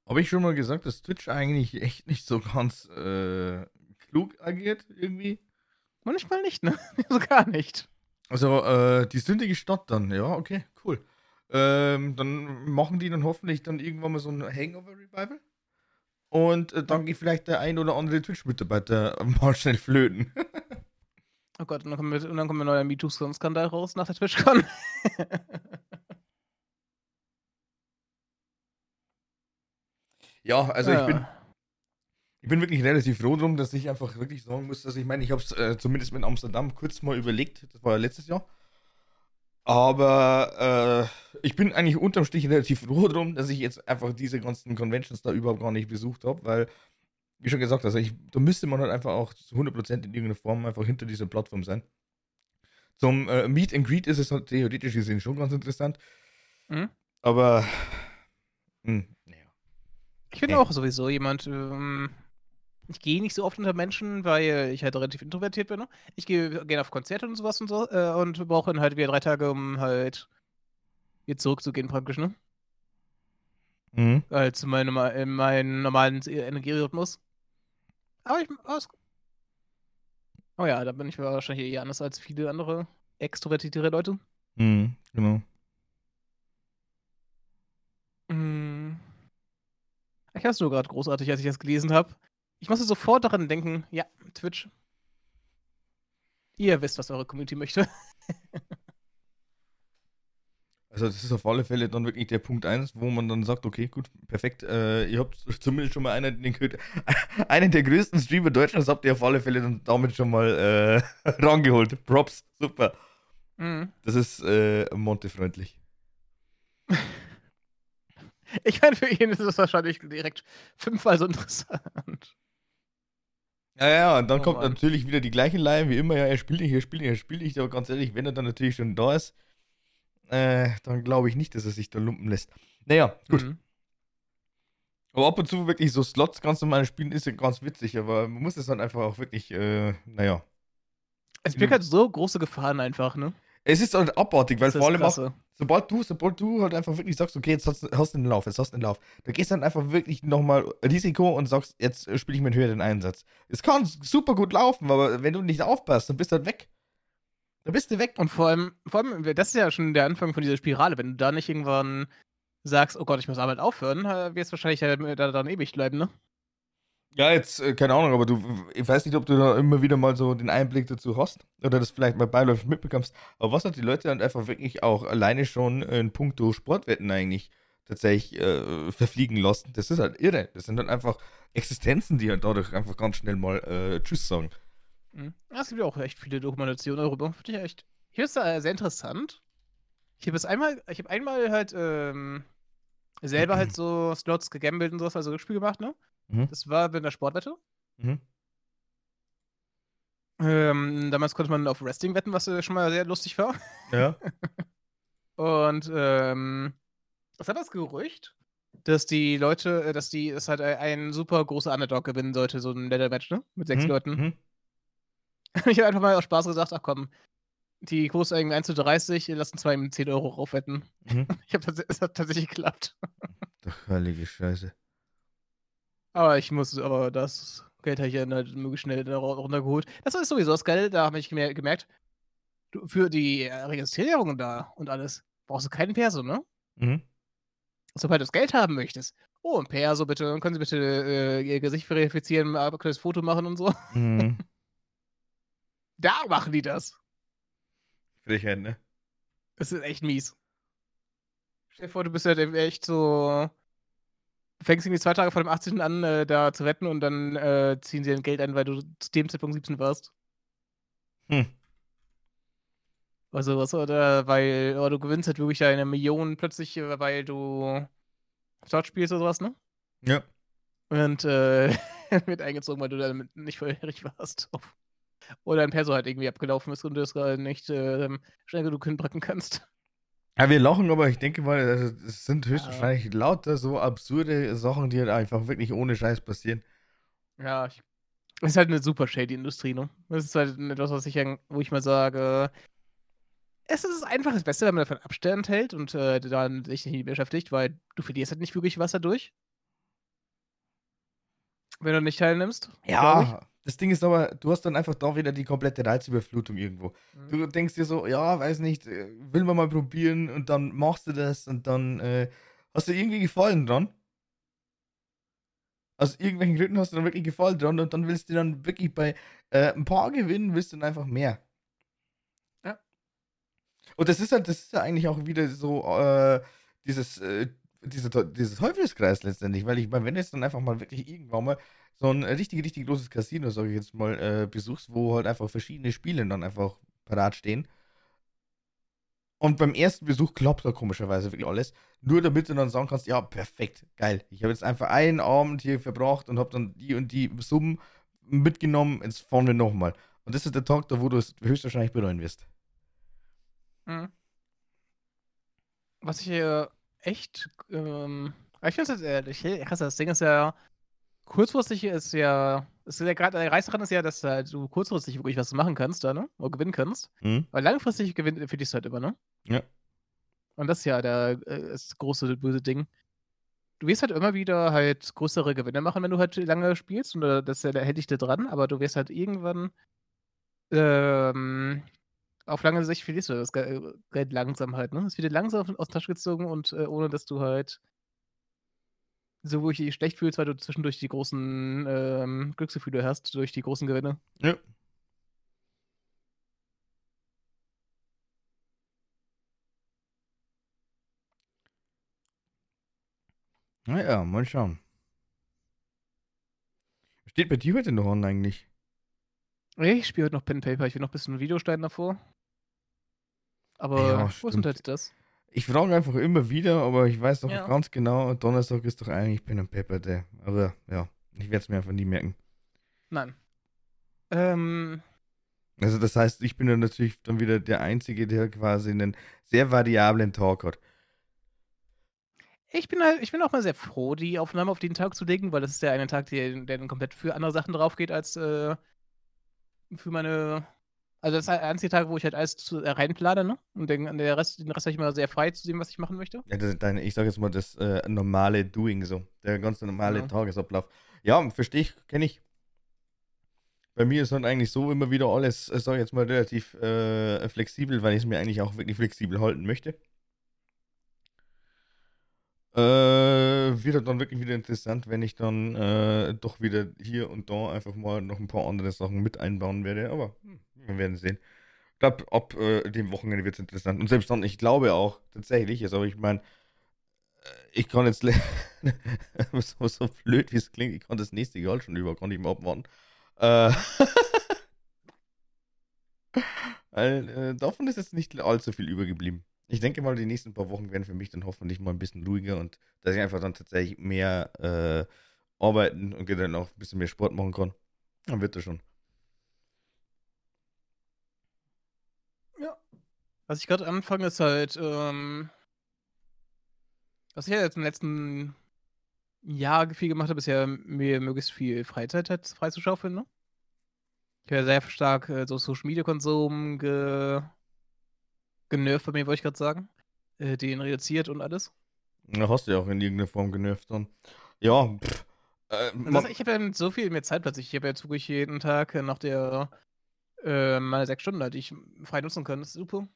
Habe ich schon mal gesagt, dass Twitch eigentlich echt nicht so ganz äh, klug agiert irgendwie? Manchmal nicht, ne? so gar nicht. Also, äh, die sündige Stadt dann, ja, okay, cool. Ähm, dann machen die dann hoffentlich dann irgendwann mal so ein Hangover-Revival. Und äh, dann geht vielleicht der ein oder andere Twitch-Mitarbeiter mal schnell flöten. Oh Gott, und dann kommt, und dann kommt ein neuer MeToo-Skandal raus nach der TwitchCon. ja, also ich bin, Ja. Ich bin wirklich relativ froh drum, dass ich einfach wirklich sagen muss, dass ich meine, ich habe es äh, zumindest mit Amsterdam kurz mal überlegt, das war ja letztes Jahr. Aber äh, ich bin eigentlich unterm Strich relativ froh drum, dass ich jetzt einfach diese ganzen Conventions da überhaupt gar nicht besucht habe, weil, wie schon gesagt, also ich, da müsste man halt einfach auch zu 100% in irgendeiner Form einfach hinter dieser Plattform sein. Zum äh, Meet and Greet ist es halt theoretisch gesehen schon ganz interessant. Mhm. Aber, hm, naja. Ich bin Nee. auch sowieso jemand, ähm, ich gehe nicht so oft unter Menschen, weil ich halt relativ introvertiert bin. Ne? Ich gehe gerne auf Konzerte und sowas und so äh, und brauche dann halt wieder drei Tage, um halt wieder zurückzugehen praktisch, ne? Mhm. Zu meinem, in meinen normalen Energierhythmus. Aber ich, es- oh ja, da bin ich wahrscheinlich eher anders als viele andere extrovertierte Leute. Mhm, genau. Ich fand es nur gerade großartig, als ich das gelesen habe. Ich musste sofort daran denken, ja, Twitch. Ihr wisst, was eure Community möchte. Also das ist auf alle Fälle dann wirklich der Punkt 1, wo man dann sagt, okay, gut, perfekt, äh, ihr habt zumindest schon mal einen, den, einen der größten Streamer Deutschlands habt ihr auf alle Fälle dann damit schon mal äh, rangeholt. Props, super. Mhm. Das ist äh, Monte-freundlich. Ich meine, für ihn ist es wahrscheinlich direkt fünfmal so interessant. Ja, ja, und dann Oh kommt Mann. natürlich wieder die gleiche Leihe wie immer, ja, er spielt nicht, er spielt nicht, er spielt nicht, aber ganz ehrlich, wenn er dann natürlich schon da ist, äh, dann glaube ich nicht, dass er sich da lumpen lässt. Naja, gut. Mhm. Aber ab und zu wirklich so Slots ganz normal spielen ist ja ganz witzig, aber man muss es dann einfach auch wirklich, äh, naja. Es birgt halt so große Gefahren einfach, ne? Es ist halt abartig, weil vor allem auch, sobald du, sobald du halt einfach wirklich sagst, okay, jetzt hast, hast du den Lauf, jetzt hast du den Lauf, da gehst du dann einfach wirklich nochmal Risiko und sagst, jetzt spiele ich mit höheren Einsatz. Es kann super gut laufen, aber wenn du nicht aufpasst, dann bist du halt weg. Dann bist du weg. Und vor allem, vor allem, das ist ja schon der Anfang von dieser Spirale. Wenn du da nicht irgendwann sagst, oh Gott, ich muss Arbeit aufhören, äh, wirst du wahrscheinlich da dann ewig bleiben, ne? Ja, jetzt, äh, keine Ahnung, aber du, ich weiß nicht, ob du da immer wieder mal so den Einblick dazu hast oder das vielleicht mal beiläufig mitbekommst, aber was hat die Leute dann einfach wirklich auch alleine schon in puncto Sportwetten eigentlich tatsächlich äh, verfliegen lassen, das ist halt irre. Das sind dann einfach Existenzen, die halt dadurch einfach ganz schnell mal äh, Tschüss sagen. Mhm. Es gibt ja auch echt viele Dokumentationen darüber. Finde ich echt. Finde es äh, sehr interessant. Ich habe es einmal, ich habe einmal halt ähm, selber halt so Slots gegambelt und sowas, also Glücksspiel gemacht, ne? Mhm. Das war mit einer Sportwette. Mhm. Ähm, damals konnte man auf Wrestling wetten, was äh, schon mal sehr lustig war. Ja. Und ähm, es hat das Gerücht, dass die Leute, äh, dass die, es halt äh, ein super großer Underdog gewinnen sollte, so ein Leather-Match, ne? Mit sechs Mhm. Leuten. Mhm. Ich habe einfach mal aus Spaß gesagt, ach komm, die ist irgendwie 1 zu 30, lassen zwei ihm 10 Euro raufwetten. Mhm. Ich hab tats- es hat tatsächlich geklappt. Doch, heilige Scheiße. Aber ich muss, aber das Geld habe ich dann halt möglichst schnell runtergeholt. Das ist sowieso das Geile, da habe ich gemer gemerkt, für die äh, Registrierung da und alles brauchst du keinen Perso, ne? Mhm. Sobald du das Geld haben möchtest. Oh, ein Perso bitte, dann können Sie bitte äh, Ihr Gesicht verifizieren, ein aktuelles Foto machen und so. Mhm. Da machen die das. Frechheit, ne? Das ist echt mies. Stell dir vor, du bist halt echt so. Du fängst irgendwie zwei Tage vor dem 18. an, äh, da zu wetten und dann äh, ziehen sie dein Geld ein, weil du zu dem Zeitpunkt 17 warst. Hm. Also was oder weil oder du gewinnst halt wirklich eine Million plötzlich, äh, weil du Slot spielst oder sowas, ne? Ja. Und äh, wird eingezogen, weil du damit nicht volljährig warst. Oder ein Perso halt irgendwie abgelaufen ist und du es gerade nicht ähm, schnell genug hinpacken kannst. Ja, wir lachen, aber ich denke mal, also, es sind höchstwahrscheinlich Ja. lauter so absurde Sachen, die halt einfach wirklich ohne Scheiß passieren. Ja, ich das ist halt eine super shady Industrie, ne? Das ist halt etwas, was ich wo ich mal sage, es ist einfach das Beste, wenn man davon Abstand hält und, äh, dann sich nicht beschäftigt, weil du verlierst halt nicht wirklich was dadurch. Wenn du nicht teilnimmst. Ja, das Ding ist aber, du hast dann einfach da wieder die komplette Reizüberflutung irgendwo. Mhm. Du denkst dir so, ja, weiß nicht, äh, will man mal probieren und dann machst du das und dann äh, hast du irgendwie Gefallen dran. Aus irgendwelchen Gründen hast du dann wirklich Gefallen dran und dann willst du dann wirklich bei äh, ein paar gewinnen, willst du dann einfach mehr. Ja. Und das ist halt, das ist ja eigentlich auch wieder so äh, dieses, dieser, Teu- dieser Teufelskreis letztendlich, weil ich meine, wenn du jetzt dann einfach mal wirklich irgendwann mal so ein richtig, richtig großes Casino, sage ich jetzt mal, äh, besuchst, wo halt einfach verschiedene Spiele dann einfach parat stehen. Und beim ersten Besuch klappt da komischerweise wirklich alles. Nur damit du dann sagen kannst, ja, perfekt, geil. Ich habe jetzt einfach einen Abend hier verbracht und habe dann die und die Summen mitgenommen, jetzt fahren wir nochmal. Und das ist der Tag, da wo du es höchstwahrscheinlich bereuen wirst. Mhm. Was ich hier echt, ähm, ich finde es ehrlich, krass, das Ding ist ja, kurzfristig ist ja, ist ja gerade, der Reiz daran ist ja, dass halt du kurzfristig wirklich was machen kannst da, ne? Oder gewinnen kannst. Mhm. Weil langfristig gewinn, verlierst du halt immer, ne? Ja. Und das ist ja der, äh, das große, böse Ding. Du wirst halt immer wieder halt größere Gewinne machen, wenn du halt lange spielst. Und äh, das da hält dich da dran, aber du wirst halt irgendwann ähm, auf lange Sicht verlierst du das Ge- Geld langsam halt, ne? Es wird langsam aus der Tasche gezogen und äh, ohne dass du halt so wirklich schlecht fühlst, weil du zwischendurch die großen ähm, Glücksgefühle hast, durch die großen Gewinne. Ja. Naja, mal schauen. Was Steht bei dir heute noch an eigentlich? Ich spiele heute noch Pen Paper, ich will noch ein bisschen Videostein davor. Aber Ja, wo ist denn stimmt. jetzt das? Ich frage einfach immer wieder, aber ich weiß doch Ja. ganz genau, Donnerstag ist doch eigentlich Pen and Paper Day. Aber ja, ich werde es mir einfach nie merken. Nein. Ähm, Also das heißt, ich bin dann natürlich dann wieder der Einzige, der quasi einen sehr variablen Talk hat. ich bin halt, ich bin auch mal sehr froh, die Aufnahme auf den Tag zu legen, weil das ist der eine Tag, der, der dann komplett für andere Sachen drauf geht, als äh, für meine. Also das ist der einzige Tag, wo ich halt alles zu, äh, reinplane, ne? Und den, der Rest, den Rest habe ich immer sehr frei zu sehen, was ich machen möchte. Ja, das, deine, ich sage jetzt mal das äh, normale Doing so. Der ganz normale Ja. Tagesablauf. Ja, verstehe ich, kenne ich. Bei mir ist dann eigentlich so immer wieder alles, äh, sage ich jetzt mal, relativ äh, flexibel, weil ich es mir eigentlich auch wirklich flexibel halten möchte. Äh, wird dann wirklich wieder interessant, wenn ich dann äh, doch wieder hier und da einfach mal noch ein paar andere Sachen mit einbauen werde. Aber hm, wir werden sehen. Ich glaube, ab äh, dem Wochenende wird es interessant. Und selbst dann, ich glaube auch tatsächlich, also ich meine, ich kann jetzt, so, so blöd wie es klingt, ich kann das nächste Jahr schon über, kann ich mal abwarten. Äh, weil, äh, davon ist jetzt nicht allzu viel übergeblieben. Ich denke mal, die nächsten paar Wochen werden für mich dann hoffentlich mal ein bisschen ruhiger und dass ich einfach dann tatsächlich mehr äh, arbeiten und dann auch ein bisschen mehr Sport machen kann. Dann wird das schon. Ja. Was ich gerade anfange, ist halt, ähm, was ich ja jetzt im letzten Jahr viel gemacht habe, ist ja mir möglichst viel Freizeit halt freizuschaufeln, ne? Ich habe ja sehr stark äh, so Social Media Konsum ge genervt bei mir, wollte ich gerade sagen. Äh, den reduziert und alles. Da hast du ja auch in irgendeiner Form genervt dann. Ja, pff, äh, das, ich habe ja so viel mehr Zeit plötzlich. Ich habe ja jetzt wirklich jeden Tag äh, nach der äh, meine sechs Stunden halt, die ich frei nutzen kann. Das ist super.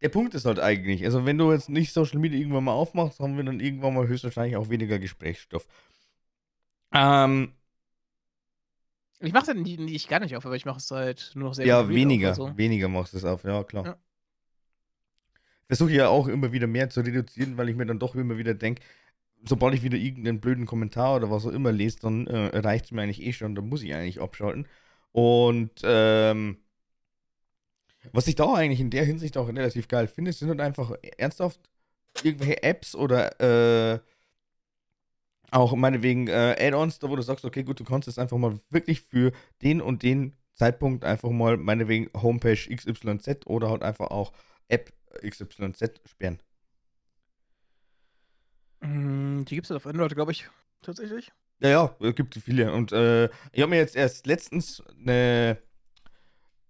Der Punkt ist halt eigentlich, also wenn du jetzt nicht Social Media irgendwann mal aufmachst, haben wir dann irgendwann mal höchstwahrscheinlich auch weniger Gesprächsstoff. Ähm, Ich mache es halt nie, nie, ich gar nicht auf, aber ich mache es halt nur noch sehr ja, weniger, so. weniger machst du es auf, ja klar. Ja. Versuche ja auch immer wieder mehr zu reduzieren, weil ich mir dann doch immer wieder denke, sobald ich wieder irgendeinen blöden Kommentar oder was auch immer lese, dann äh, reicht es mir eigentlich eh schon, dann muss ich eigentlich abschalten. Und ähm, was ich da eigentlich in der Hinsicht auch relativ geil finde, sind halt einfach ernsthaft irgendwelche Apps oder äh, auch meinetwegen äh, Add-ons, da wo du sagst, okay, gut, du kannst jetzt einfach mal wirklich für den und den Zeitpunkt einfach mal meinetwegen Homepage XYZ oder halt einfach auch App XYZ sperren. Mm, Die gibt es halt auf Android, glaube ich, tatsächlich. Ja, ja, es gibt viele. Und äh, ich habe mir jetzt erst letztens eine,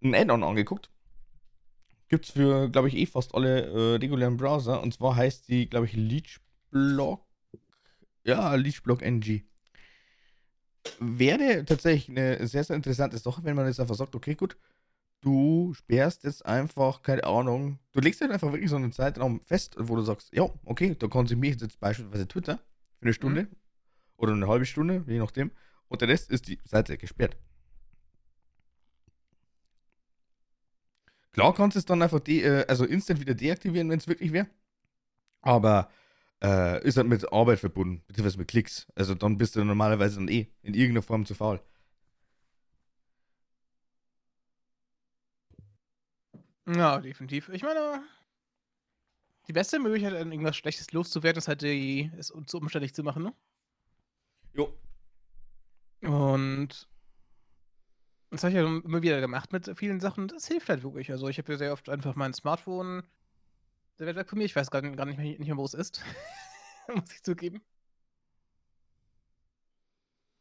ein Add-on angeguckt. Gibt es für, glaube ich, eh fast alle äh, regulären Browser. Und zwar heißt die, glaube ich, Leechblock. Ja, Leechblock NG. Wäre tatsächlich eine sehr, sehr interessante Sache, wenn man jetzt einfach sagt, okay, gut, du sperrst jetzt einfach, keine Ahnung, du legst halt einfach wirklich so einen Zeitraum fest, wo du sagst, ja, okay, da konsumiere ich jetzt beispielsweise Twitter für eine Stunde oder eine halbe Stunde, je nachdem, und der Rest ist die Seite gesperrt. Klar kannst du es dann einfach äh, also instant wieder deaktivieren, wenn es wirklich wäre. Aber äh, ist halt mit Arbeit verbunden, beziehungsweise mit Klicks. Also dann bist du normalerweise dann eh in irgendeiner Form zu faul. Ja, definitiv. Ich meine, die beste Möglichkeit, an irgendwas Schlechtes loszuwerden, ist halt, die, es zu umständlich zu machen, ne? Jo. Und das habe ich ja immer wieder gemacht mit vielen Sachen. Das hilft halt wirklich. Also ich habe ja sehr oft einfach mein Smartphone. Der wird weg von mir. Ich weiß gar nicht, gar nicht, mehr, nicht mehr, wo es ist. Muss ich zugeben.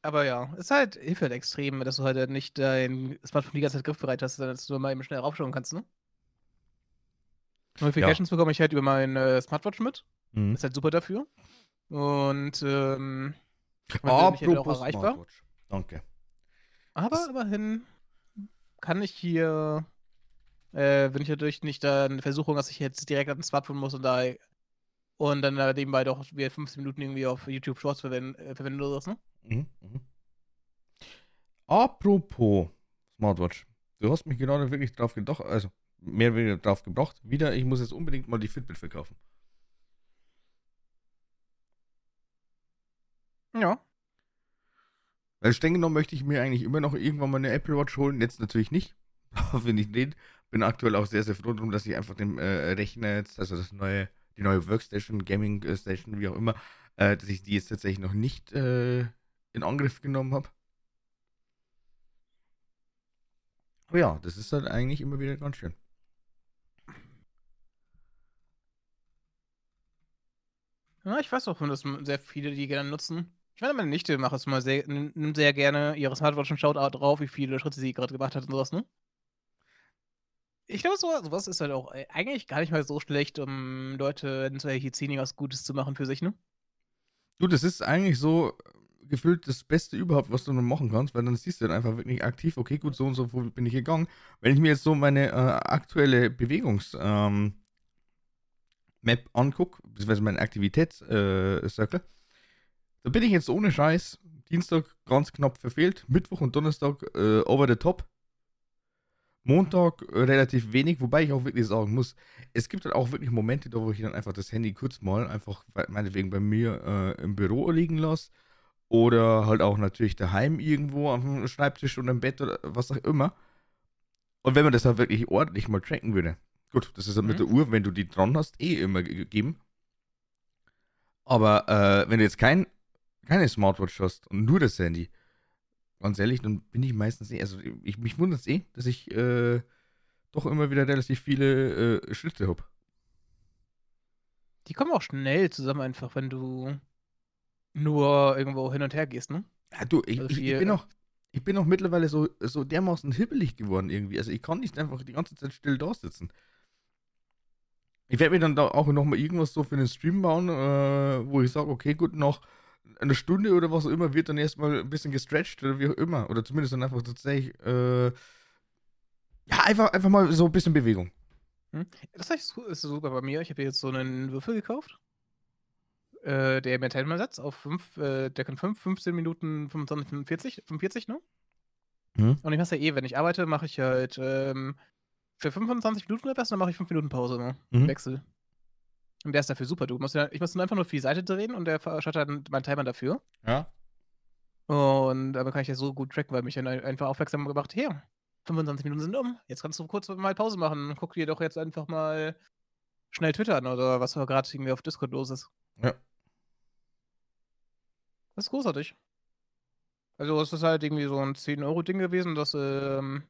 Aber ja, es ist halt, hilft halt extrem, dass du halt nicht dein Smartphone die ganze Zeit griffbereit hast, sondern dass du mal eben schnell raufschauen kannst, ne? Notifications bekomme ich halt über mein äh, Smartwatch mit. Mhm. Ist halt super dafür. Und ähm, man bin halt auch erreichbar. Smartwatch. Danke. Aber Das- immerhin kann ich hier, äh, bin ich natürlich nicht da eine Versuchung, dass ich jetzt direkt an den Smartphone muss und da und dann da nebenbei doch wieder 15 Minuten irgendwie auf YouTube Shorts verwenden, äh, verwenden oder so, ne? Mhm. Mhm. Apropos Smartwatch. Du hast mich gerade wirklich drauf gedacht, also mehr oder weniger drauf gebracht. Wieder, ich muss jetzt unbedingt mal die Fitbit verkaufen. Ja. Weil streng genommen möchte ich mir eigentlich immer noch irgendwann mal eine Apple Watch holen. Jetzt natürlich nicht. Wenn ich den. Bin aktuell auch sehr, sehr froh drum, dass ich einfach den äh, Rechner jetzt, also das neue, die neue Workstation, Gaming äh, Station, wie auch immer, äh, dass ich die jetzt tatsächlich noch nicht äh, in Angriff genommen habe. Aber ja, das ist halt eigentlich immer wieder ganz schön. Ja, ich weiß auch, dass sehr viele die gerne nutzen. Ich meine, meine Nichte macht es mal sehr, nimmt sehr gerne ihre Smartwatch und schaut auch drauf, wie viele Schritte sie gerade gemacht hat und sowas, ne? Ich glaube, so, sowas ist halt auch äh, eigentlich gar nicht mal so schlecht, um Leute zu erziehen, was Gutes zu machen für sich, ne? Du, das ist eigentlich so äh, gefühlt das Beste überhaupt, was du noch machen kannst, weil dann siehst du dann einfach wirklich aktiv, okay, gut, so und so wo bin ich gegangen. Wenn ich mir jetzt so meine äh, aktuelle Bewegungs- ähm, Map angucke, beziehungsweise meinen Aktivitätscircle, äh, da bin ich jetzt ohne Scheiß Dienstag ganz knapp verfehlt, Mittwoch und Donnerstag äh, over the top. Montag äh, relativ wenig, wobei ich auch wirklich sagen muss, es gibt halt auch wirklich Momente, da wo ich dann einfach das Handy kurz mal einfach, meinetwegen bei mir äh, im Büro liegen lasse oder halt auch natürlich daheim irgendwo am Schreibtisch oder im Bett oder was auch immer. Und wenn man das halt wirklich ordentlich mal tracken würde, gut, das ist halt mit Mhm. der Uhr, wenn du die dran hast, eh immer ge- gegeben. Aber äh, wenn du jetzt kein, keine Smartwatch hast und nur das Handy, ganz ehrlich, dann bin ich meistens eh, also ich, mich wundert es eh, dass ich äh, doch immer wieder relativ viele äh, Schritte habe. Die kommen auch schnell zusammen, einfach, wenn du nur irgendwo hin und her gehst, ne? Ja, du, ich, Also ich, ich bin auch, ich bin auch mittlerweile so, so dermaßen hibbelig geworden irgendwie. Also ich kann nicht einfach die ganze Zeit still da sitzen. Ich werde mir dann da auch nochmal irgendwas so für einen Stream bauen, äh, wo ich sage, okay, gut, nach einer Stunde oder was auch immer wird dann erstmal ein bisschen gestretched oder wie auch immer. Oder zumindest dann einfach tatsächlich, äh, ja, einfach, einfach mal so ein bisschen Bewegung. Das ist su- ist super bei mir. Ich habe jetzt so einen Würfel gekauft. Äh, der mir Timer setzt auf 5, äh, der kann 5, 15 Minuten, 25, 45, 45, ne? Mhm. Und ich mache ja eh, wenn ich arbeite, mache ich halt ähm, für 25 Minuten oder was, dann mache ich 5 Minuten Pause, ne? Mhm. Wechsel. Und der ist dafür super. Du musst ja, ich muss dann einfach nur für die Seite drehen und der verschattet dann meinen Timer dafür. Ja. Und damit kann ich das so gut tracken, weil mich dann ein- einfach aufmerksam gemacht, hier, 25 Minuten sind um. Jetzt kannst du kurz mal Pause machen. Guck dir doch jetzt einfach mal schnell Twitter an oder was gerade irgendwie auf Discord los ist. Ja. Das ist großartig. Also es ist halt irgendwie so ein 10-Euro-Ding gewesen, das ähm,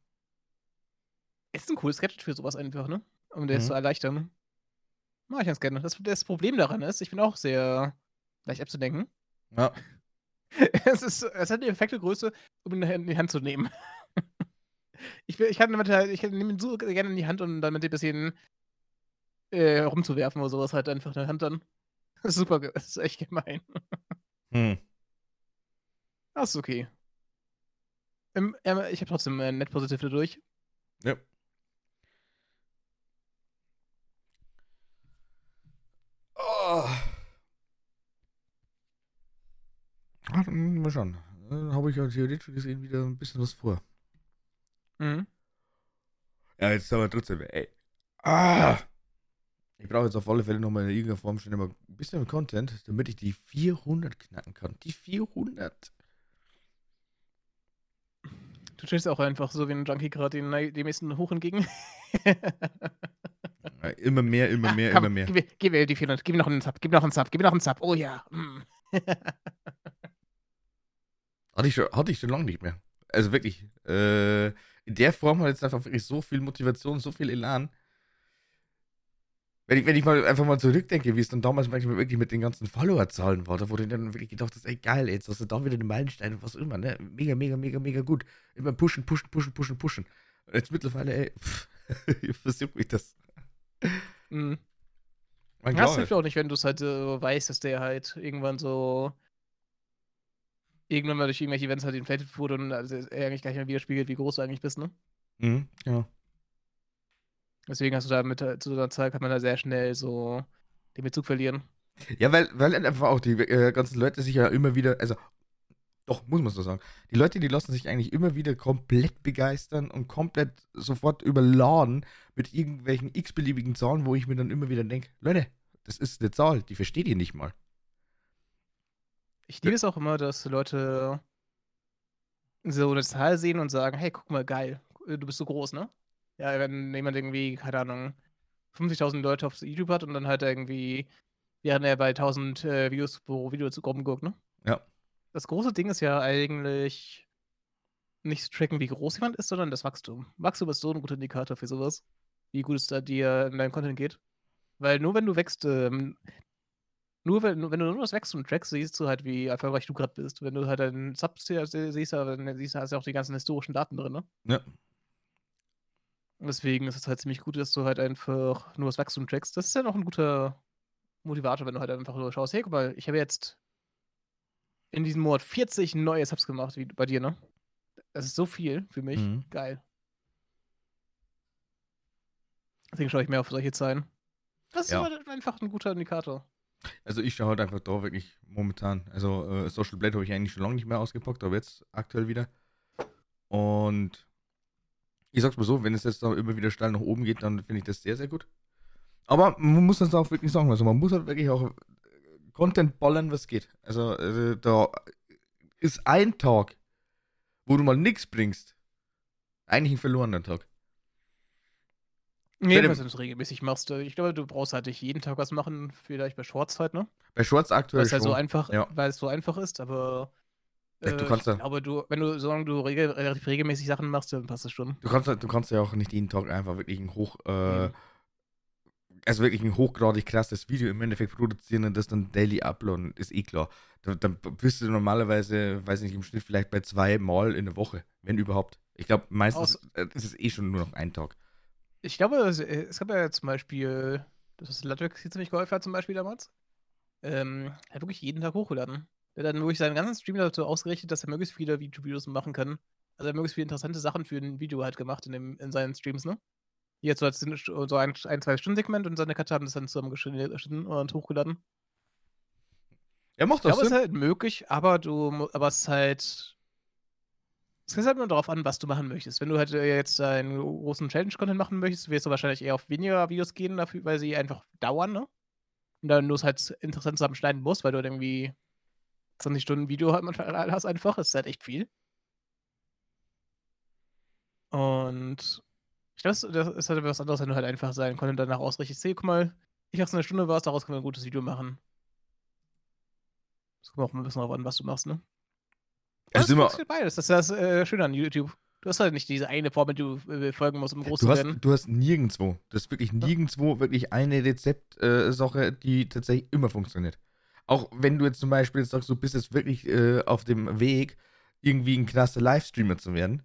ist ein cooles Gadget für sowas einfach, ne? Um das Mhm. zu erleichtern. Mach ich ganz gerne. Das, das Problem daran ist, ich bin auch sehr leicht abzudenken. Ja. es, ist, es hat die perfekte Größe, um ihn in die Hand zu nehmen. ich, will, ich, kann damit halt, ich nehme ihn so gerne in die Hand und damit ein bisschen äh, rumzuwerfen oder sowas halt einfach in der Hand dann. Das ist super, das ist echt gemein. Hm. Das ist okay. Ähm, ich habe trotzdem äh, net positive durch. Ja. Ah, dann mal schauen. Dann habe ich ja theoretisch gesehen wieder ein bisschen was vor. Mhm. Ja, jetzt aber trotzdem, ey. Ah! Ich brauche jetzt auf alle Fälle nochmal in irgendeiner Form schon immer ein bisschen Content, damit ich die 400 knacken kann. Die 400. Du chillst auch einfach so wie ein Junkie gerade den, dem nächsten hoch entgegen. Ja, immer mehr, immer mehr, ah, komm, immer mehr. Gib, gib mir die 400, gib mir noch einen Zap, gib mir noch einen Zap, gib mir noch einen Zap. Oh ja. Mm. hatte, ich schon, hatte ich schon lange nicht mehr. Also wirklich. Äh, in der Form hat jetzt einfach wirklich so viel Motivation, so viel Elan. Wenn ich, wenn ich mal einfach mal zurückdenke, wie es dann damals manchmal wirklich mit den ganzen Follower-Zahlen war, da wurde dann wirklich gedacht, das ist ey geil, jetzt hast du da wieder den Meilenstein und was immer, ne? Mega, mega, mega, mega gut. Immer pushen, pushen, pushen, pushen, pushen. Und jetzt mittlerweile, ey, pff, versuche ich das. Mhm. Das hilft auch nicht, wenn du es halt äh, weißt, dass der halt irgendwann so irgendwann mal durch irgendwelche Events halt inflated wurde und also er eigentlich gar nicht mehr widerspiegelt, wie groß du eigentlich bist, ne? Mhm, ja. Deswegen hast du da mit zu so einer Zeit kann man da sehr schnell so den Bezug verlieren. Ja, weil, weil einfach auch die äh, ganzen Leute sich ja immer wieder, also doch, muss man so sagen. Die Leute, die lassen sich eigentlich immer wieder komplett begeistern und komplett sofort überladen mit irgendwelchen x-beliebigen Zahlen, wo ich mir dann immer wieder denke, Leute, das ist eine Zahl, die versteht ihr nicht mal. Ich liebe es auch immer, dass Leute so eine Zahl sehen und sagen, hey, guck mal, geil, du bist so groß, ne? Ja, wenn jemand irgendwie, keine Ahnung, 50.000 Leute auf YouTube hat und dann halt irgendwie, während er bei 1000 äh, Videos pro Video zu Gruppen guckt, ne? Ja. Das große Ding ist ja eigentlich nicht zu tracken, wie groß jemand ist, sondern das Wachstum. Wachstum ist so ein guter Indikator für sowas, wie gut es da dir in deinem Content geht. Weil nur wenn du wächst, ähm, nur wenn, wenn, du nur das Wachstum trackst, siehst du halt, wie erfolgreich du gerade bist. Wenn du halt einen Sub siehst, dann siehst du, hast du auch die ganzen historischen Daten drin, ne? Ja. Deswegen ist es halt ziemlich gut, dass du halt einfach nur das Wachstum trackst. Das ist ja noch ein guter Motivator, wenn du halt einfach nur schaust, hey, guck mal, ich habe jetzt in diesem Monat 40 neue Subs gemacht, wie bei dir, ne? Das ist so viel für mich. Mhm. Geil. Deswegen schaue ich mehr auf solche Zahlen. Das ja. ist halt einfach ein guter Indikator. Also ich schaue halt einfach da wirklich momentan. Also äh, Social Blade habe ich eigentlich schon lange nicht mehr ausgepackt, aber jetzt aktuell wieder. Und ich sag's mal so, wenn es jetzt da immer wieder steil nach oben geht, dann finde ich das sehr, sehr gut. Aber man muss das auch wirklich sagen, also man muss halt wirklich auch Content ballern, was geht. Also, also da ist ein Tag, wo du mal nichts bringst, eigentlich ein verlorener Tag. Nee, wenn du das regelmäßig machst. Ich glaube, du brauchst halt nicht jeden Tag was machen, vielleicht bei Shorts halt, ne? Bei Shorts aktuell weil es halt so einfach, ja. weil es so einfach ist, aber ja, du kannst ja. Aber du, wenn du, solange du regel, relativ regelmäßig Sachen machst, dann passt das schon. Du kannst, du kannst ja auch nicht jeden Tag einfach wirklich ein hoch, äh, also wirklich ein hochgradig krasses Video im Endeffekt produzieren und das dann daily uploaden, ist eh klar. Dann, dann bist du normalerweise, weiß nicht, im Schnitt vielleicht bei zwei Mal in der Woche, wenn überhaupt. Ich glaube, meistens Aus, äh, ist es eh schon nur noch ein Tag. Ich glaube, es, es gab ja zum Beispiel, das ist Ludwig hier ziemlich geholfen hat, zum Beispiel damals. Ähm, er hat wirklich jeden Tag hochgeladen. Der hat dann wirklich seinen ganzen Stream dazu ausgerichtet, dass er möglichst viele YouTube-Videos machen kann. Also er hat möglichst viele interessante Sachen für ein Video halt gemacht in, dem, in seinen Streams, ne? Jetzt so, als, so ein, ein zwei Stunden Segment und seine Katze haben das dann zusammengeschnitten und hochgeladen. Er macht das. Ich glaube, es ist halt möglich, aber du, aber es ist halt. Es kommt halt nur darauf an, was du machen möchtest. Wenn du halt äh, jetzt einen großen Challenge-Content machen möchtest, wirst du wahrscheinlich eher auf weniger Videos gehen, dafür, weil sie einfach dauern, ne? Und dann du es halt interessant zusammenschneiden musst, weil du halt irgendwie 20 Stunden Video manchmal hast einfach. Das ist halt echt viel. Und ich glaube, das ist halt was anderes, wenn du halt einfach seinen Content danach ausrichtest. Hey, guck mal, ich habe so eine Stunde was, daraus können wir ein gutes Video machen. Das kommt auch ein bisschen darauf an, was du machst, ne? Das ist beides. Das ist das äh, Schöne an YouTube. Du hast halt nicht diese eine Formel, die du äh, folgen musst, um groß Du zu hast, werden. du hast nirgendwo, du hast wirklich nirgendwo wirklich eine Rezeptsache, die tatsächlich immer funktioniert. Auch wenn du jetzt zum Beispiel jetzt sagst, du bist jetzt wirklich äh, auf dem Weg, irgendwie ein klasse Livestreamer zu werden.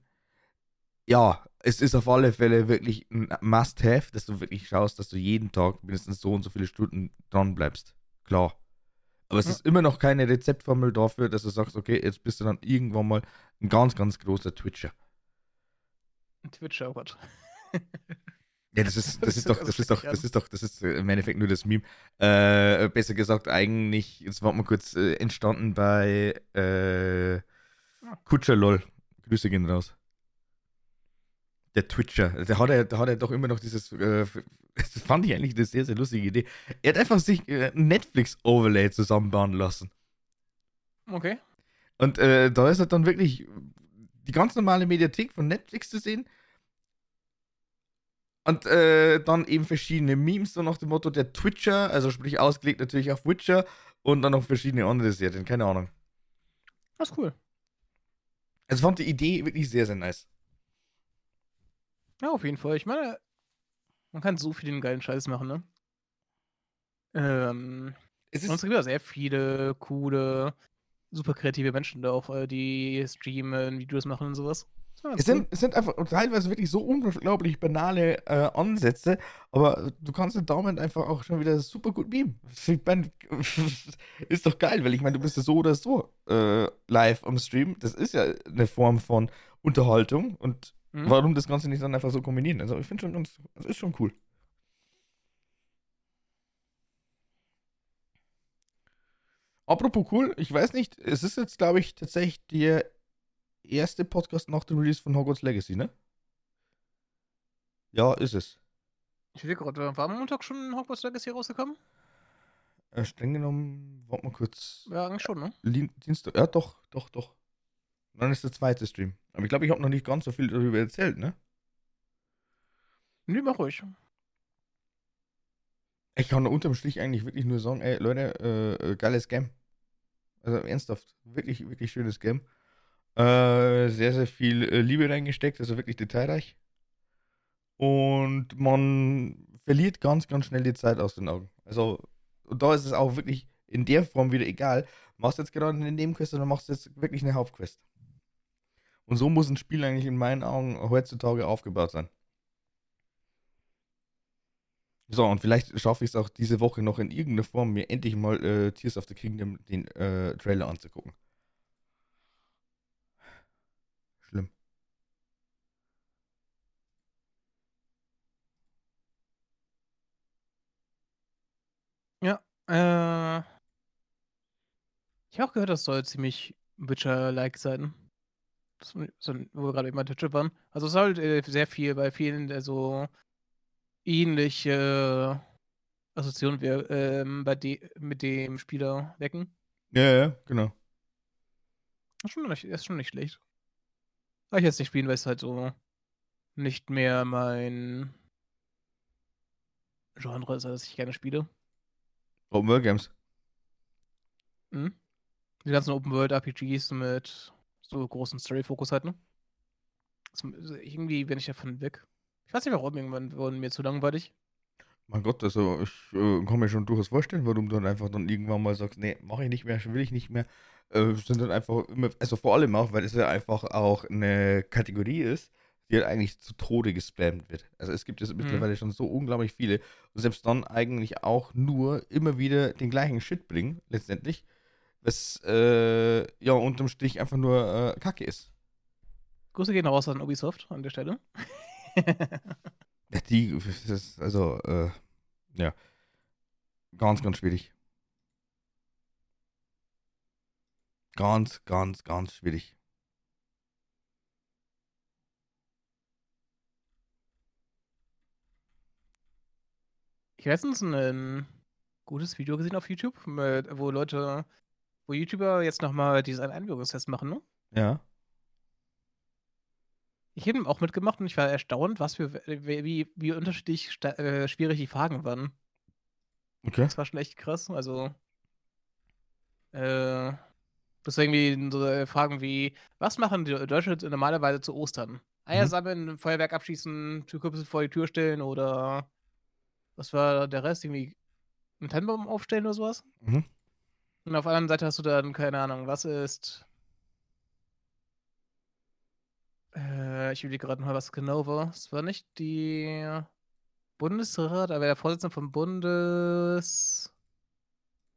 Ja, es ist auf alle Fälle wirklich ein Must-Have, dass du wirklich schaust, dass du jeden Tag mindestens so und so viele Stunden dran bleibst. Klar. Aber es ist immer noch keine Rezeptformel dafür, dass du sagst, okay, jetzt bist du dann irgendwann mal ein ganz, ganz großer Twitcher. Twitch, oh Gott. Ja, das ist, das ist doch, das ist doch, das ist doch, das ist äh, im Endeffekt nur das Meme. Äh, besser gesagt, eigentlich, jetzt warten wir kurz, äh, entstanden bei äh, Kutscher LOL. Grüße gehen raus. Der Twitcher. Da hat er, da hat er doch immer noch dieses, äh, das fand ich eigentlich eine sehr, sehr lustige Idee. Er hat einfach sich äh, ein Netflix-Overlay zusammenbauen lassen. Okay. Und äh, da ist halt dann wirklich die ganz normale Mediathek von Netflix zu sehen. Und äh, dann eben verschiedene Memes, so nach dem Motto der Twitcher, also sprich ausgelegt natürlich auf Witcher und dann noch verschiedene andere Serien, keine Ahnung. Das ist cool. Also fand die Idee wirklich sehr, sehr nice. Ja, auf jeden Fall. Ich meine, man kann so viel den geilen Scheiß machen, ne? Ähm, Es und es gibt ja sehr viele coole, super kreative Menschen da auch, äh, die streamen, Videos machen und sowas. Es, sind, es sind einfach teilweise wirklich so unglaublich banale äh, Ansätze, aber du kannst den damit einfach auch schon wieder super gut beamen. Ich mein, ist doch geil, weil ich meine, du bist ja so oder so äh, live am Stream. Das ist ja eine Form von Unterhaltung und Mhm. warum das Ganze nicht dann einfach so kombinieren? Also ich finde schon ganz, das ist schon cool. Apropos cool, ich weiß nicht, es ist jetzt, glaube ich, tatsächlich der erste Podcast nach dem Release von Hogwarts Legacy, ne? Ja, ist es. Ich will gerade, war am Montag schon Hogwarts Legacy rausgekommen? Äh, streng genommen, warte mal kurz. Ja, eigentlich schon, ne? Dienstag, ja, doch, doch, doch. Dann ist der zweite Stream. Aber ich glaube, ich habe noch nicht ganz so viel darüber erzählt, ne? Nö, mach ruhig. Ich kann unterm Strich eigentlich wirklich nur sagen, ey, Leute, äh, äh, geiles Game. Also ernsthaft, wirklich, wirklich schönes Game. Äh, sehr, sehr viel äh, Liebe reingesteckt, also wirklich detailreich. Und man verliert ganz, ganz schnell die Zeit aus den Augen. Also, und da ist es auch wirklich in der Form wieder egal. Machst du jetzt gerade eine Nebenquest oder machst du jetzt wirklich eine Hauptquest? Und so muss ein Spiel eigentlich in meinen Augen heutzutage aufgebaut sein. So, und vielleicht schaffe ich es auch diese Woche noch in irgendeiner Form, mir endlich mal äh, Tears of the Kingdom den äh, Trailer anzugucken. Schlimm. Ja, äh. Ich habe auch gehört, das soll ziemlich Witcher-like sein. So, wo wir gerade eben Twitch waren. Also es soll halt, äh, sehr viel bei vielen äh, so ähnliche Assoziationen wir, ähm, bei de mit dem Spieler wecken. Ja, ja, genau. Ist schon nicht, ist schon nicht schlecht. Aber ich jetzt nicht spielen, weil es halt so nicht mehr mein Genre ist, das ich gerne spiele. Open World Games. Mhm. Die ganzen Open-World-RPGs mit so großen Story-Fokus halt, ne? Das, irgendwie bin ich davon weg. Ich weiß nicht warum, irgendwann wurden mir zu langweilig. Mein Gott, also ich äh, kann mir schon durchaus vorstellen, warum du dann einfach dann irgendwann mal sagst, nee, mache ich nicht mehr, will ich nicht mehr. Äh, sind dann einfach immer, also vor allem auch, weil es ja einfach auch eine Kategorie ist, die halt eigentlich zu Tode gespammt wird. Also es gibt jetzt mittlerweile schon so unglaublich viele und selbst dann eigentlich auch nur immer wieder den gleichen Shit bringen, letztendlich, was äh, ja unterm Strich einfach nur äh, Kacke ist. Grüße gehen raus an Ubisoft an der Stelle. Ja, die, ist also, äh, ja, ganz, ganz schwierig. Ganz, ganz, ganz schwierig. Ich habe letztens ein gutes Video gesehen auf YouTube, mit, wo Leute, wo YouTuber jetzt nochmal diesen Einbürgerungstest machen, ne? Ja. Ich habe auch mitgemacht und ich war erstaunt, was für, wie, wie, wie unterschiedlich äh, schwierig die Fragen waren. Okay. Das war schon echt krass. Also, äh, das war irgendwie so äh, Fragen wie, was machen die Deutsche normalerweise zu Ostern? Eier sammeln, Feuerwerk abschießen, Türkürbisse vor die Tür stellen oder was war der Rest? Irgendwie einen Tannenbaum aufstellen oder sowas? Mhm. Und auf der anderen Seite hast du dann, keine Ahnung, was ist. Äh, ich überlege gerade mal, was genau war. Es war nicht die Bundesrat, aber der Vorsitzende vom Bundes.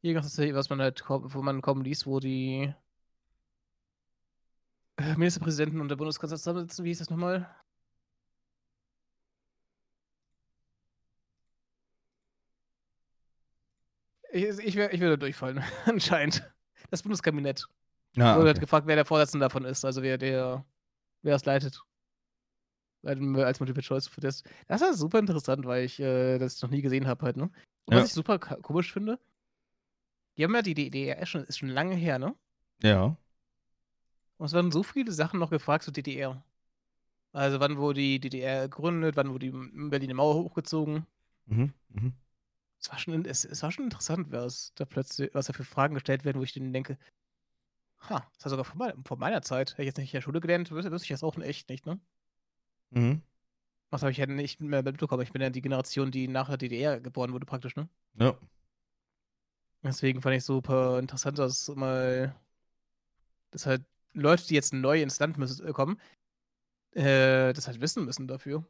Irgendwas, was man halt, wo man kommen liest, wo die äh, Ministerpräsidenten und der Bundeskanzler zusammensitzen. Wie hieß das nochmal? Ich, ich, ich würde durchfallen, anscheinend. Das Bundeskabinett. Wurde halt okay. gefragt, wer der Vorsitzende davon ist, also wer der, wer das leitet. Als Multiple Choice für das. Das ist super interessant, weil ich äh, das noch nie gesehen habe halt, ne? Und Ja. was ich super komisch finde, die haben ja die DDR schon, ist schon lange her, ne? Ja. Und es werden so viele Sachen noch gefragt zur DDR. Also wann wurde die DDR gegründet, wann wurde die Berliner Mauer hochgezogen. Mhm. Mhm. Es war schon, es, es war schon interessant, was da plötzlich, was da für Fragen gestellt werden, wo ich dann denke, ha, das war sogar vor, mein, vor meiner Zeit. Hätte ich jetzt nicht in der Schule gelernt, wüsste, wüsste ich das auch in echt nicht, ne? Mhm. Was habe ich ja nicht mehr mitbekommen. Ich bin ja die Generation, die nach der DDR geboren wurde, praktisch, ne? Ja. Deswegen fand ich super interessant, dass mal, dass halt Leute, die jetzt neu ins Land müssen, äh, kommen, äh, das halt wissen müssen dafür.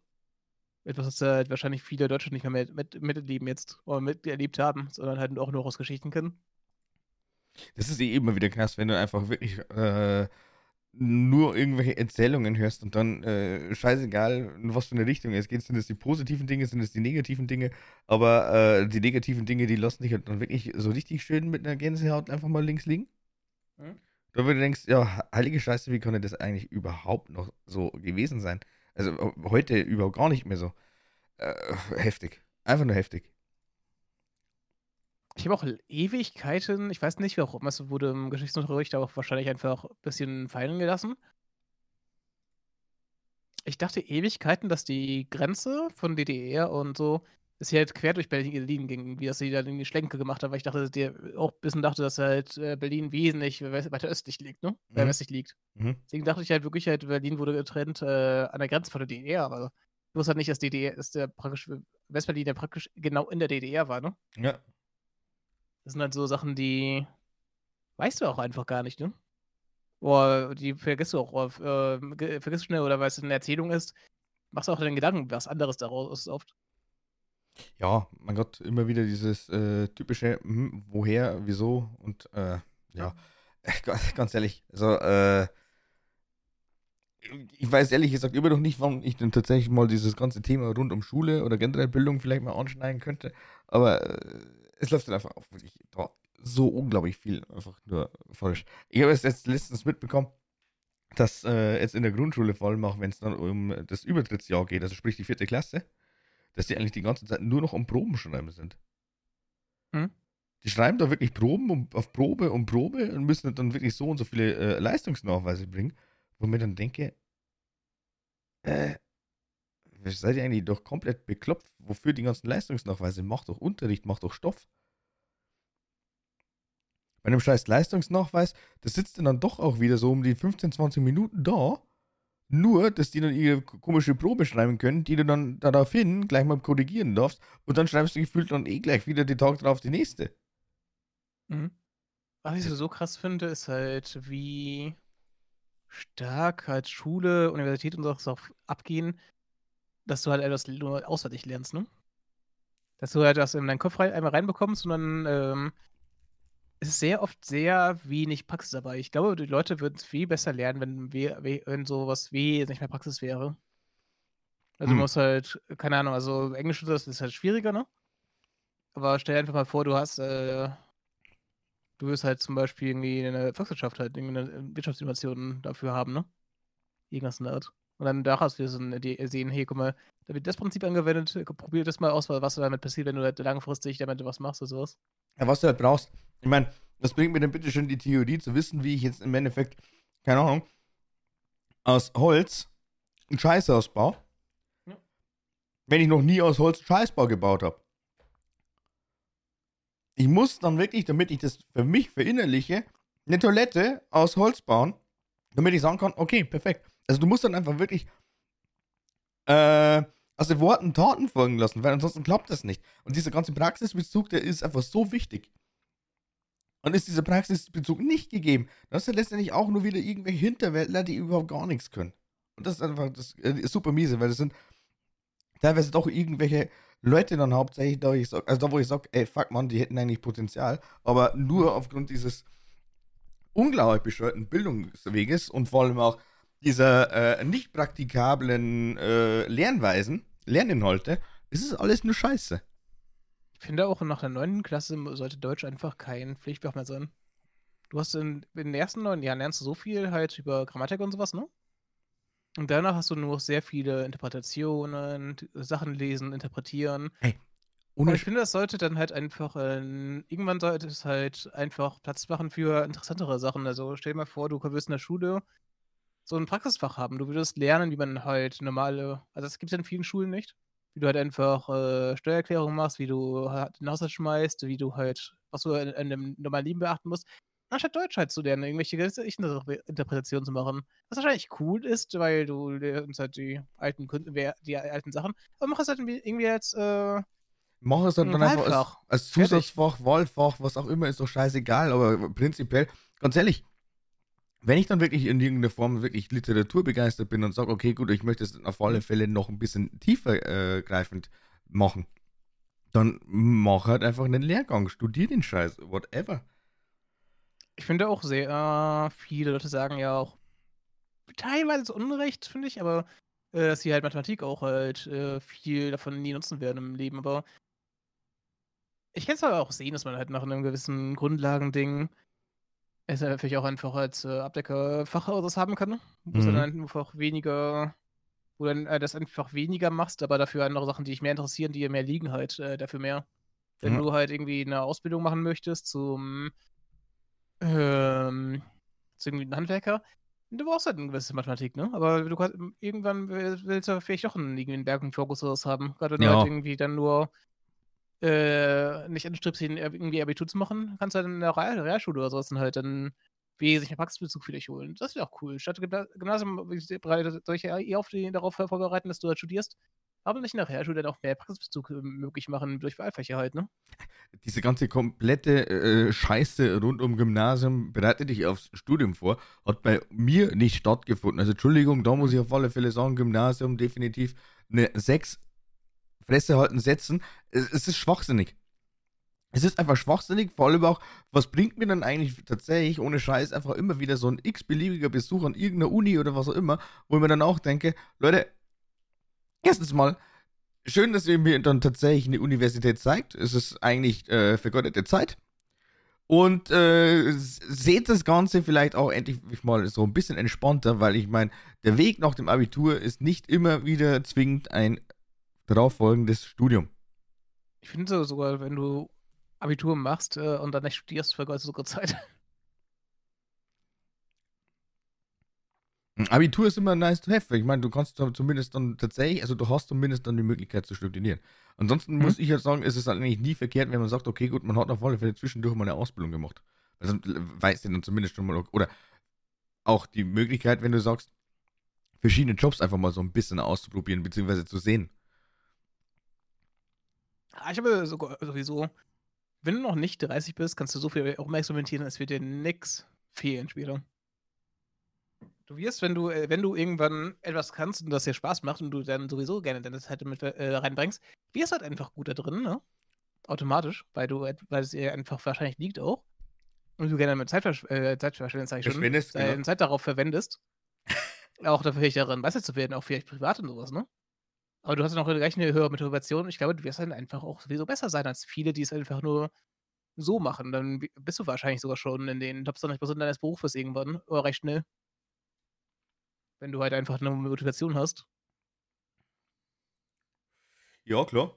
Etwas, was halt wahrscheinlich viele Deutsche nicht mehr mit, mit, miterleben jetzt oder miterlebt haben, sondern halt auch nur aus Geschichten kennen. Das ist eh immer wieder krass, wenn du einfach wirklich äh, nur irgendwelche Erzählungen hörst und dann äh, scheißegal, in was für eine Richtung es geht, sind es die positiven Dinge, sind es die negativen Dinge, aber äh, die negativen Dinge, die lassen dich halt dann wirklich so richtig schön mit einer Gänsehaut einfach mal links liegen. Mhm. Da wo du denkst, ja, heilige Scheiße, wie konnte das eigentlich überhaupt noch so gewesen sein? Also heute überhaupt gar nicht mehr so. Äh, heftig. Einfach nur heftig. Ich habe auch Ewigkeiten, ich weiß nicht, warum, es wurde im Geschichtsunterricht auch wahrscheinlich einfach ein bisschen fallen gelassen. Ich dachte Ewigkeiten, dass die Grenze von DDR und so, dass sie halt quer durch Berlin ging, wie dass sie dann in die Schlenke gemacht haben, weil ich dachte, dass die auch ein bisschen dachte, dass halt äh, Berlin wesentlich we- weiter östlich liegt, ne? Äh, Mhm. westlich liegt. Mhm. Deswegen dachte ich halt wirklich halt, Berlin wurde getrennt äh, an der Grenze von der DDR, aber ich wusste halt nicht, dass DDR, dass der praktisch Westberlin ja praktisch genau in der DDR war, ne? Ja. Das sind halt so Sachen, die weißt du auch einfach gar nicht, ne? Boah, die vergisst du auch, auf, äh, vergisst schnell, oder weil es eine Erzählung ist, machst du auch den Gedanken, was anderes daraus ist oft. Ja, mein Gott, immer wieder dieses äh, typische, hm, woher, wieso und äh, ja, ganz, ehrlich, also äh, ich weiß ehrlich gesagt immer noch nicht, wann ich denn tatsächlich mal dieses ganze Thema rund um Schule oder generell Bildung vielleicht mal anschneiden könnte, aber äh, es läuft dann einfach auch wirklich so unglaublich viel einfach nur falsch. Ich habe es jetzt letztens mitbekommen, dass äh, jetzt in der Grundschule vor allem auch, wenn es dann um das Übertrittsjahr geht, also sprich die vierte Klasse, dass die eigentlich die ganze Zeit nur noch am Proben schreiben sind. Hm? Die schreiben da wirklich Proben um, auf Probe um Probe und müssen dann wirklich so und so viele äh, Leistungsnachweise bringen, wo mir dann denke, äh, seid ihr eigentlich doch komplett bekloppt? Wofür die ganzen Leistungsnachweise? Macht doch Unterricht, macht doch Stoff. Bei einem scheiß Leistungsnachweis, das sitzt dann doch auch wieder so um die 15, 20 Minuten da. Nur, dass die dann ihre komische Probe schreiben können, die du dann daraufhin gleich mal korrigieren darfst. Und dann schreibst du gefühlt dann eh gleich wieder den Tag drauf die nächste. Mhm. Was ich so, krass finde, ist halt, wie stark halt Schule, Universität und so auch abgehen, dass du halt etwas nur auswendig lernst, ne? Dass du halt das in deinen Kopf rein, einmal reinbekommst und dann ähm, ist es sehr oft sehr wenig Praxis dabei. Ich glaube, die Leute würden es viel besser lernen, wenn, we- wenn sowas wie nicht mehr Praxis wäre. Also Hm. du musst halt, keine Ahnung, also Englisch das ist halt schwieriger, ne? Aber stell dir einfach mal vor, du hast, äh, du wirst halt zum Beispiel irgendwie eine Volkswirtschaft halt, irgendwie eine Wirtschaftsinnovation dafür haben, ne? Irgendwas in der Art. Und dann daraus wir so sehen, hey, guck mal, da wird das Prinzip angewendet, probier das mal aus, was damit passiert, wenn du halt langfristig damit was machst oder sowas. Ja, was du halt brauchst. Ich meine, was bringt mir denn bitte schon die Theorie zu wissen, wie ich jetzt im Endeffekt, keine Ahnung, aus Holz einen Scheißhaus baue, Ja. wenn ich noch nie aus Holz einen Scheißbau gebaut habe. Ich muss dann wirklich, damit ich das für mich verinnerliche, eine Toilette aus Holz bauen, damit ich sagen kann, okay, perfekt. Also du musst dann einfach wirklich äh, aus den Worten Taten folgen lassen, weil ansonsten klappt das nicht. Und dieser ganze Praxisbezug, der ist einfach so wichtig. Und ist dieser Praxisbezug nicht gegeben, dann hast du letztendlich auch nur wieder irgendwelche Hinterwäldler, die überhaupt gar nichts können. Und das ist einfach das ist super miese, weil das sind teilweise doch irgendwelche Leute dann hauptsächlich, da ich sag, also da wo ich sage, ey, fuck man, die hätten eigentlich Potenzial, aber nur aufgrund dieses unglaublich bescheuerten Bildungsweges und vor allem auch dieser äh, nicht praktikablen äh, Lernweisen, Lerninhalte, ist es alles nur Scheiße. Ich finde auch nach der neunten Klasse sollte Deutsch einfach kein Pflichtfach mehr sein. Du hast in, in den ersten neun Jahren lernst du so viel halt über Grammatik und sowas, ne? Und danach hast du nur sehr viele Interpretationen, Sachen lesen, interpretieren. Hey, und ich finde, das sollte dann halt einfach, äh, irgendwann sollte es halt einfach Platz machen für interessantere Sachen. Also stell dir mal vor, du würdest in der Schule so ein Praxisfach haben. Du würdest lernen, wie man halt normale, also das gibt es in vielen Schulen nicht, wie du halt einfach äh, Steuererklärung machst, wie du halt den Haushalt schmeißt, wie du halt, was du in, in einem normalen Leben beachten musst anstatt Deutsch halt zu lernen, irgendwelche Interpretationen zu machen. Was wahrscheinlich cool ist, weil du lernst halt die alten, die alten Sachen, aber mach es halt irgendwie als äh, Mach es halt dann einfach als, als Zusatzfach, Wahlfach, was auch immer, ist doch scheißegal, aber prinzipiell, ganz ehrlich, wenn ich dann wirklich in irgendeiner Form wirklich literaturbegeistert bin und sage, okay, gut, ich möchte es auf alle Fälle noch ein bisschen tiefer äh, greifend machen, dann mach halt einfach einen Lehrgang, studier den Scheiß, whatever. Ich finde auch sehr viele Leute sagen ja auch teilweise zu Unrecht, finde ich, aber äh, dass sie halt Mathematik auch halt äh, viel davon nie nutzen werden im Leben. Aber ich kann es aber auch sehen, dass man halt nach einem gewissen Grundlagending es natürlich auch einfach als äh, Abdecker Fachhaus haben kann, wo mhm. dann einfach weniger, wo du dann äh, das einfach weniger machst, aber dafür andere Sachen, die dich mehr interessieren, die dir mehr liegen, halt äh, dafür mehr. Wenn mhm. du halt irgendwie eine Ausbildung machen möchtest zum ähm, ist irgendwie ein Handwerker. Du brauchst halt eine gewisse Mathematik, ne? Aber du kannst, irgendwann willst du vielleicht doch einen, irgendwie einen Berg- und Fokus haben. Gerade wenn ja. du halt irgendwie dann nur äh, nicht anstrebst, irgendwie Abitur zu machen, kannst du halt in der Realschule oder sowas dann halt dann wesentlich mehr Praxisbezug für dich holen. Das wäre auch cool. Statt Gymnasium bereitet euch ja eh auf die, darauf vorbereiten, dass du halt studierst, aber nicht nachher schon dann auch mehr Praxisbezug äh, möglich machen durch Wahlfächer halt, ne? Diese ganze komplette äh, Scheiße rund um Gymnasium bereitet dich aufs Studium vor, hat bei mir nicht stattgefunden. Also Entschuldigung, da muss ich auf alle Fälle sagen, Gymnasium definitiv eine 6 Fresse halten setzen. Es, es ist schwachsinnig. Es ist einfach schwachsinnig, vor allem auch, was bringt mir dann eigentlich tatsächlich ohne Scheiß einfach immer wieder so ein x-beliebiger Besuch an irgendeiner Uni oder was auch immer, wo ich mir dann auch denke, Leute, Erstens mal, schön, dass ihr mir dann tatsächlich eine Universität zeigt. Es ist eigentlich äh, vergottete Zeit. Und äh, seht das Ganze vielleicht auch endlich mal so ein bisschen entspannter, weil ich meine, der Weg nach dem Abitur ist nicht immer wieder zwingend ein darauffolgendes Studium. Ich finde sogar, wenn du Abitur machst äh, und dann nicht studierst, vergeudest du sogar Zeit. Abitur ist immer nice to have. Ich meine, du kannst zumindest dann tatsächlich, also du hast zumindest dann die Möglichkeit zu studieren. Ansonsten mhm. muss ich jetzt sagen, ist es halt eigentlich nie verkehrt, wenn man sagt, okay, gut, man hat auf alle Fälle zwischendurch mal eine Ausbildung gemacht. Also weiß du dann zumindest schon mal, oder auch die Möglichkeit, wenn du sagst, verschiedene Jobs einfach mal so ein bisschen auszuprobieren, beziehungsweise zu sehen. Ah, ich habe sowieso, wenn du noch nicht 30 bist, kannst du so viel auch mehr experimentieren, es wird dir nichts fehlen später. Du wirst, wenn du, äh, wenn du irgendwann etwas kannst und das dir Spaß macht und du dann sowieso gerne deine Zeit mit äh, reinbringst, wirst halt einfach gut da drin, ne? Automatisch, weil du, weil es dir einfach wahrscheinlich liegt auch. Und du gerne mit Zeitversch äh, Zeitverschwendung, sag ich schon, deine genau. Zeit darauf verwendest. auch dafür daran besser zu werden, auch vielleicht privat und sowas, ne? Aber du hast noch gleich eine höhere Motivation. Ich glaube, du wirst dann einfach auch sowieso besser sein als viele, die es einfach nur so machen. Dann bist du wahrscheinlich sogar schon in den Top 20% deines Berufes irgendwann, oder recht schnell. Wenn du halt einfach eine Motivation hast. Ja, klar.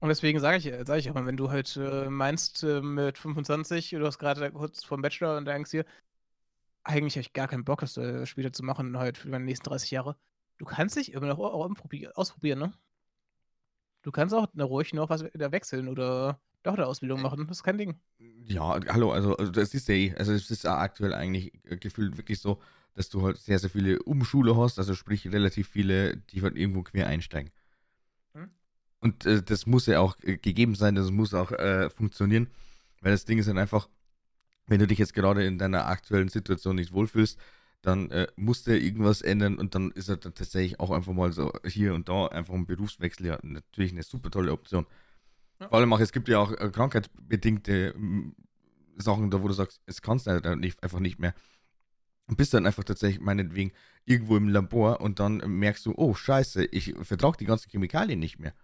Und deswegen sage ich, sag ich aber, wenn du halt äh, meinst, äh, mit 25, du hast gerade kurz vom Bachelor und denkst dir, eigentlich habe ich gar keinen Bock, das äh, später zu machen, halt für meine nächsten 30 Jahre. Du kannst dich immer noch auch ausprobieren, ne? Du kannst auch ne, ruhig noch was wieder wechseln oder doch eine Ausbildung machen. Das ist kein Ding. Ja, hallo, also, also das ist ja eh, also es ist ja aktuell eigentlich äh, gefühlt wirklich so, dass du halt sehr, sehr viele Umschule hast, also sprich relativ viele, die halt irgendwo quer einsteigen. Hm? Und äh, das muss ja auch äh, gegeben sein, das muss auch äh, funktionieren, weil das Ding ist dann einfach, wenn du dich jetzt gerade in deiner aktuellen Situation nicht wohlfühlst, dann äh, musst du ja irgendwas ändern und dann ist er dann tatsächlich auch einfach mal so hier und da einfach ein Berufswechsel ja natürlich eine super tolle Option. Ja. Vor allem auch, es gibt ja auch äh, krankheitsbedingte m, Sachen, da wo du sagst, es kannst du nicht, einfach nicht mehr. Und bist dann einfach tatsächlich meinetwegen irgendwo im Labor und dann merkst du, oh scheiße, ich vertrage die ganzen Chemikalien nicht mehr.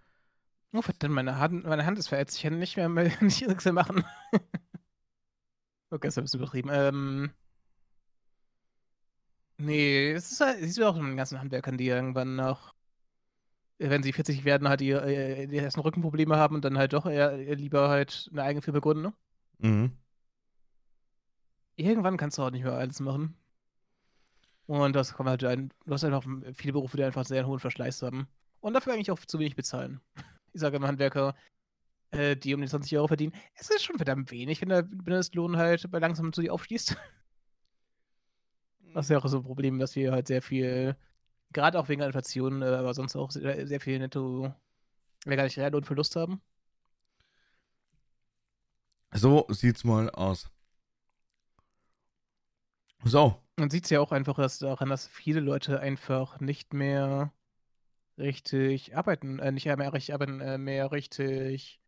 Oh, verdammt, meine Hand, meine Hand ist verätzt. Ich kann nicht mehr, mehr nicht nichts mehr machen. okay, das ein bisschen übertrieben. Ähm, nee, es ist halt, siehst du auch in den ganzen Handwerkern, die irgendwann noch, wenn sie 40 werden, halt die, äh, die ersten Rückenprobleme haben und dann halt doch eher eher lieber halt eine eigene Firma gründen, ne? Mhm. Irgendwann kannst du auch nicht mehr alles machen. Und das kommt halt ein, du hast einfach viele Berufe, die einfach sehr hohen Verschleiß haben. Und dafür eigentlich auch zu wenig bezahlen. Ich sage immer Handwerker, äh, die um die 20 Euro verdienen. Es ist schon verdammt wenig, wenn der Mindestlohn halt bei langsam zu dir aufschließt. Das ist ja auch so ein Problem, dass wir halt sehr viel, gerade auch wegen der Inflation, äh, aber sonst auch sehr, sehr viel netto, ja gar nicht Reallohnverlust haben. So sieht's mal aus. So. Man sieht es ja auch einfach dass daran, dass viele Leute einfach nicht mehr richtig arbeiten, äh, nicht mehr richtig arbeiten, äh, mehr richtig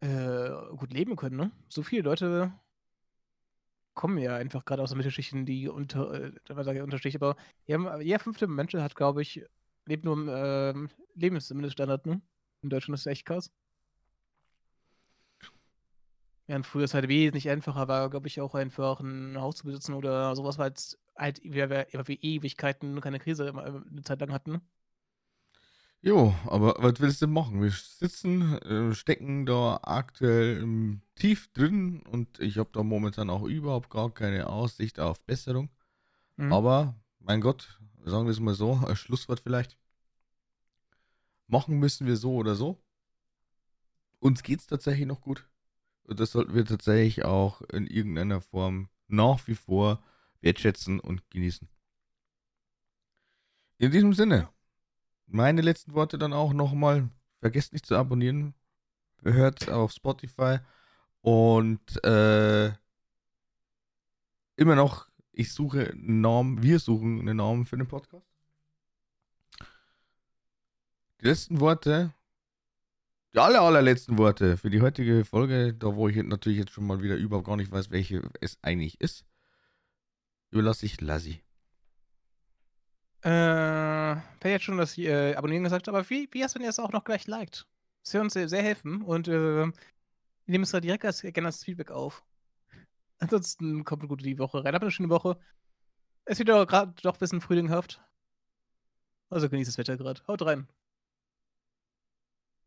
äh, gut leben können, ne? So viele Leute kommen ja einfach gerade aus der Mittelschichten, die unter, äh, was sage ich, Unterschicht, aber jeder, fünfte Mensch hat, glaube ich, lebt nur im ähm, Lebensmindeststandard, ne? In Deutschland ist das echt krass. Während früher es halt wesentlich einfacher war, glaube ich, auch einfach ein Haus zu besitzen oder sowas, weil es halt wir, wir, wir Ewigkeiten keine Krise äh, eine Zeit lang hatten. Jo, aber was willst du machen? Wir sitzen, äh, stecken da aktuell ähm, tief drin und ich habe da momentan auch überhaupt gar keine Aussicht auf Besserung. Mhm. Aber, mein Gott, sagen wir es mal so, ein Schlusswort vielleicht. Machen müssen wir so oder so. Uns geht's tatsächlich noch gut. Und das sollten wir tatsächlich auch in irgendeiner Form nach wie vor wertschätzen und genießen. In diesem Sinne, meine letzten Worte dann auch nochmal. Vergesst nicht zu abonnieren. Hört auf Spotify. Und äh, immer noch, ich suche einen Namen, wir suchen einen Namen für den Podcast. Die letzten Worte, die aller, allerletzten Worte für die heutige Folge, da wo ich natürlich jetzt schon mal wieder überhaupt gar nicht weiß, welche es eigentlich ist, überlasse ich Lassi. Äh, wer jetzt schon das äh, Abonnieren gesagt, aber wie, wie hast du denn jetzt auch noch gleich liked? Das wird uns sehr, sehr helfen und äh, nehmen es da direkt als, gerne als Feedback auf. Ansonsten kommt gut in die Woche rein. Habt eine schöne Woche. Es wird doch gerade doch ein bisschen frühlinghaft. Also genießt das Wetter gerade. Haut rein.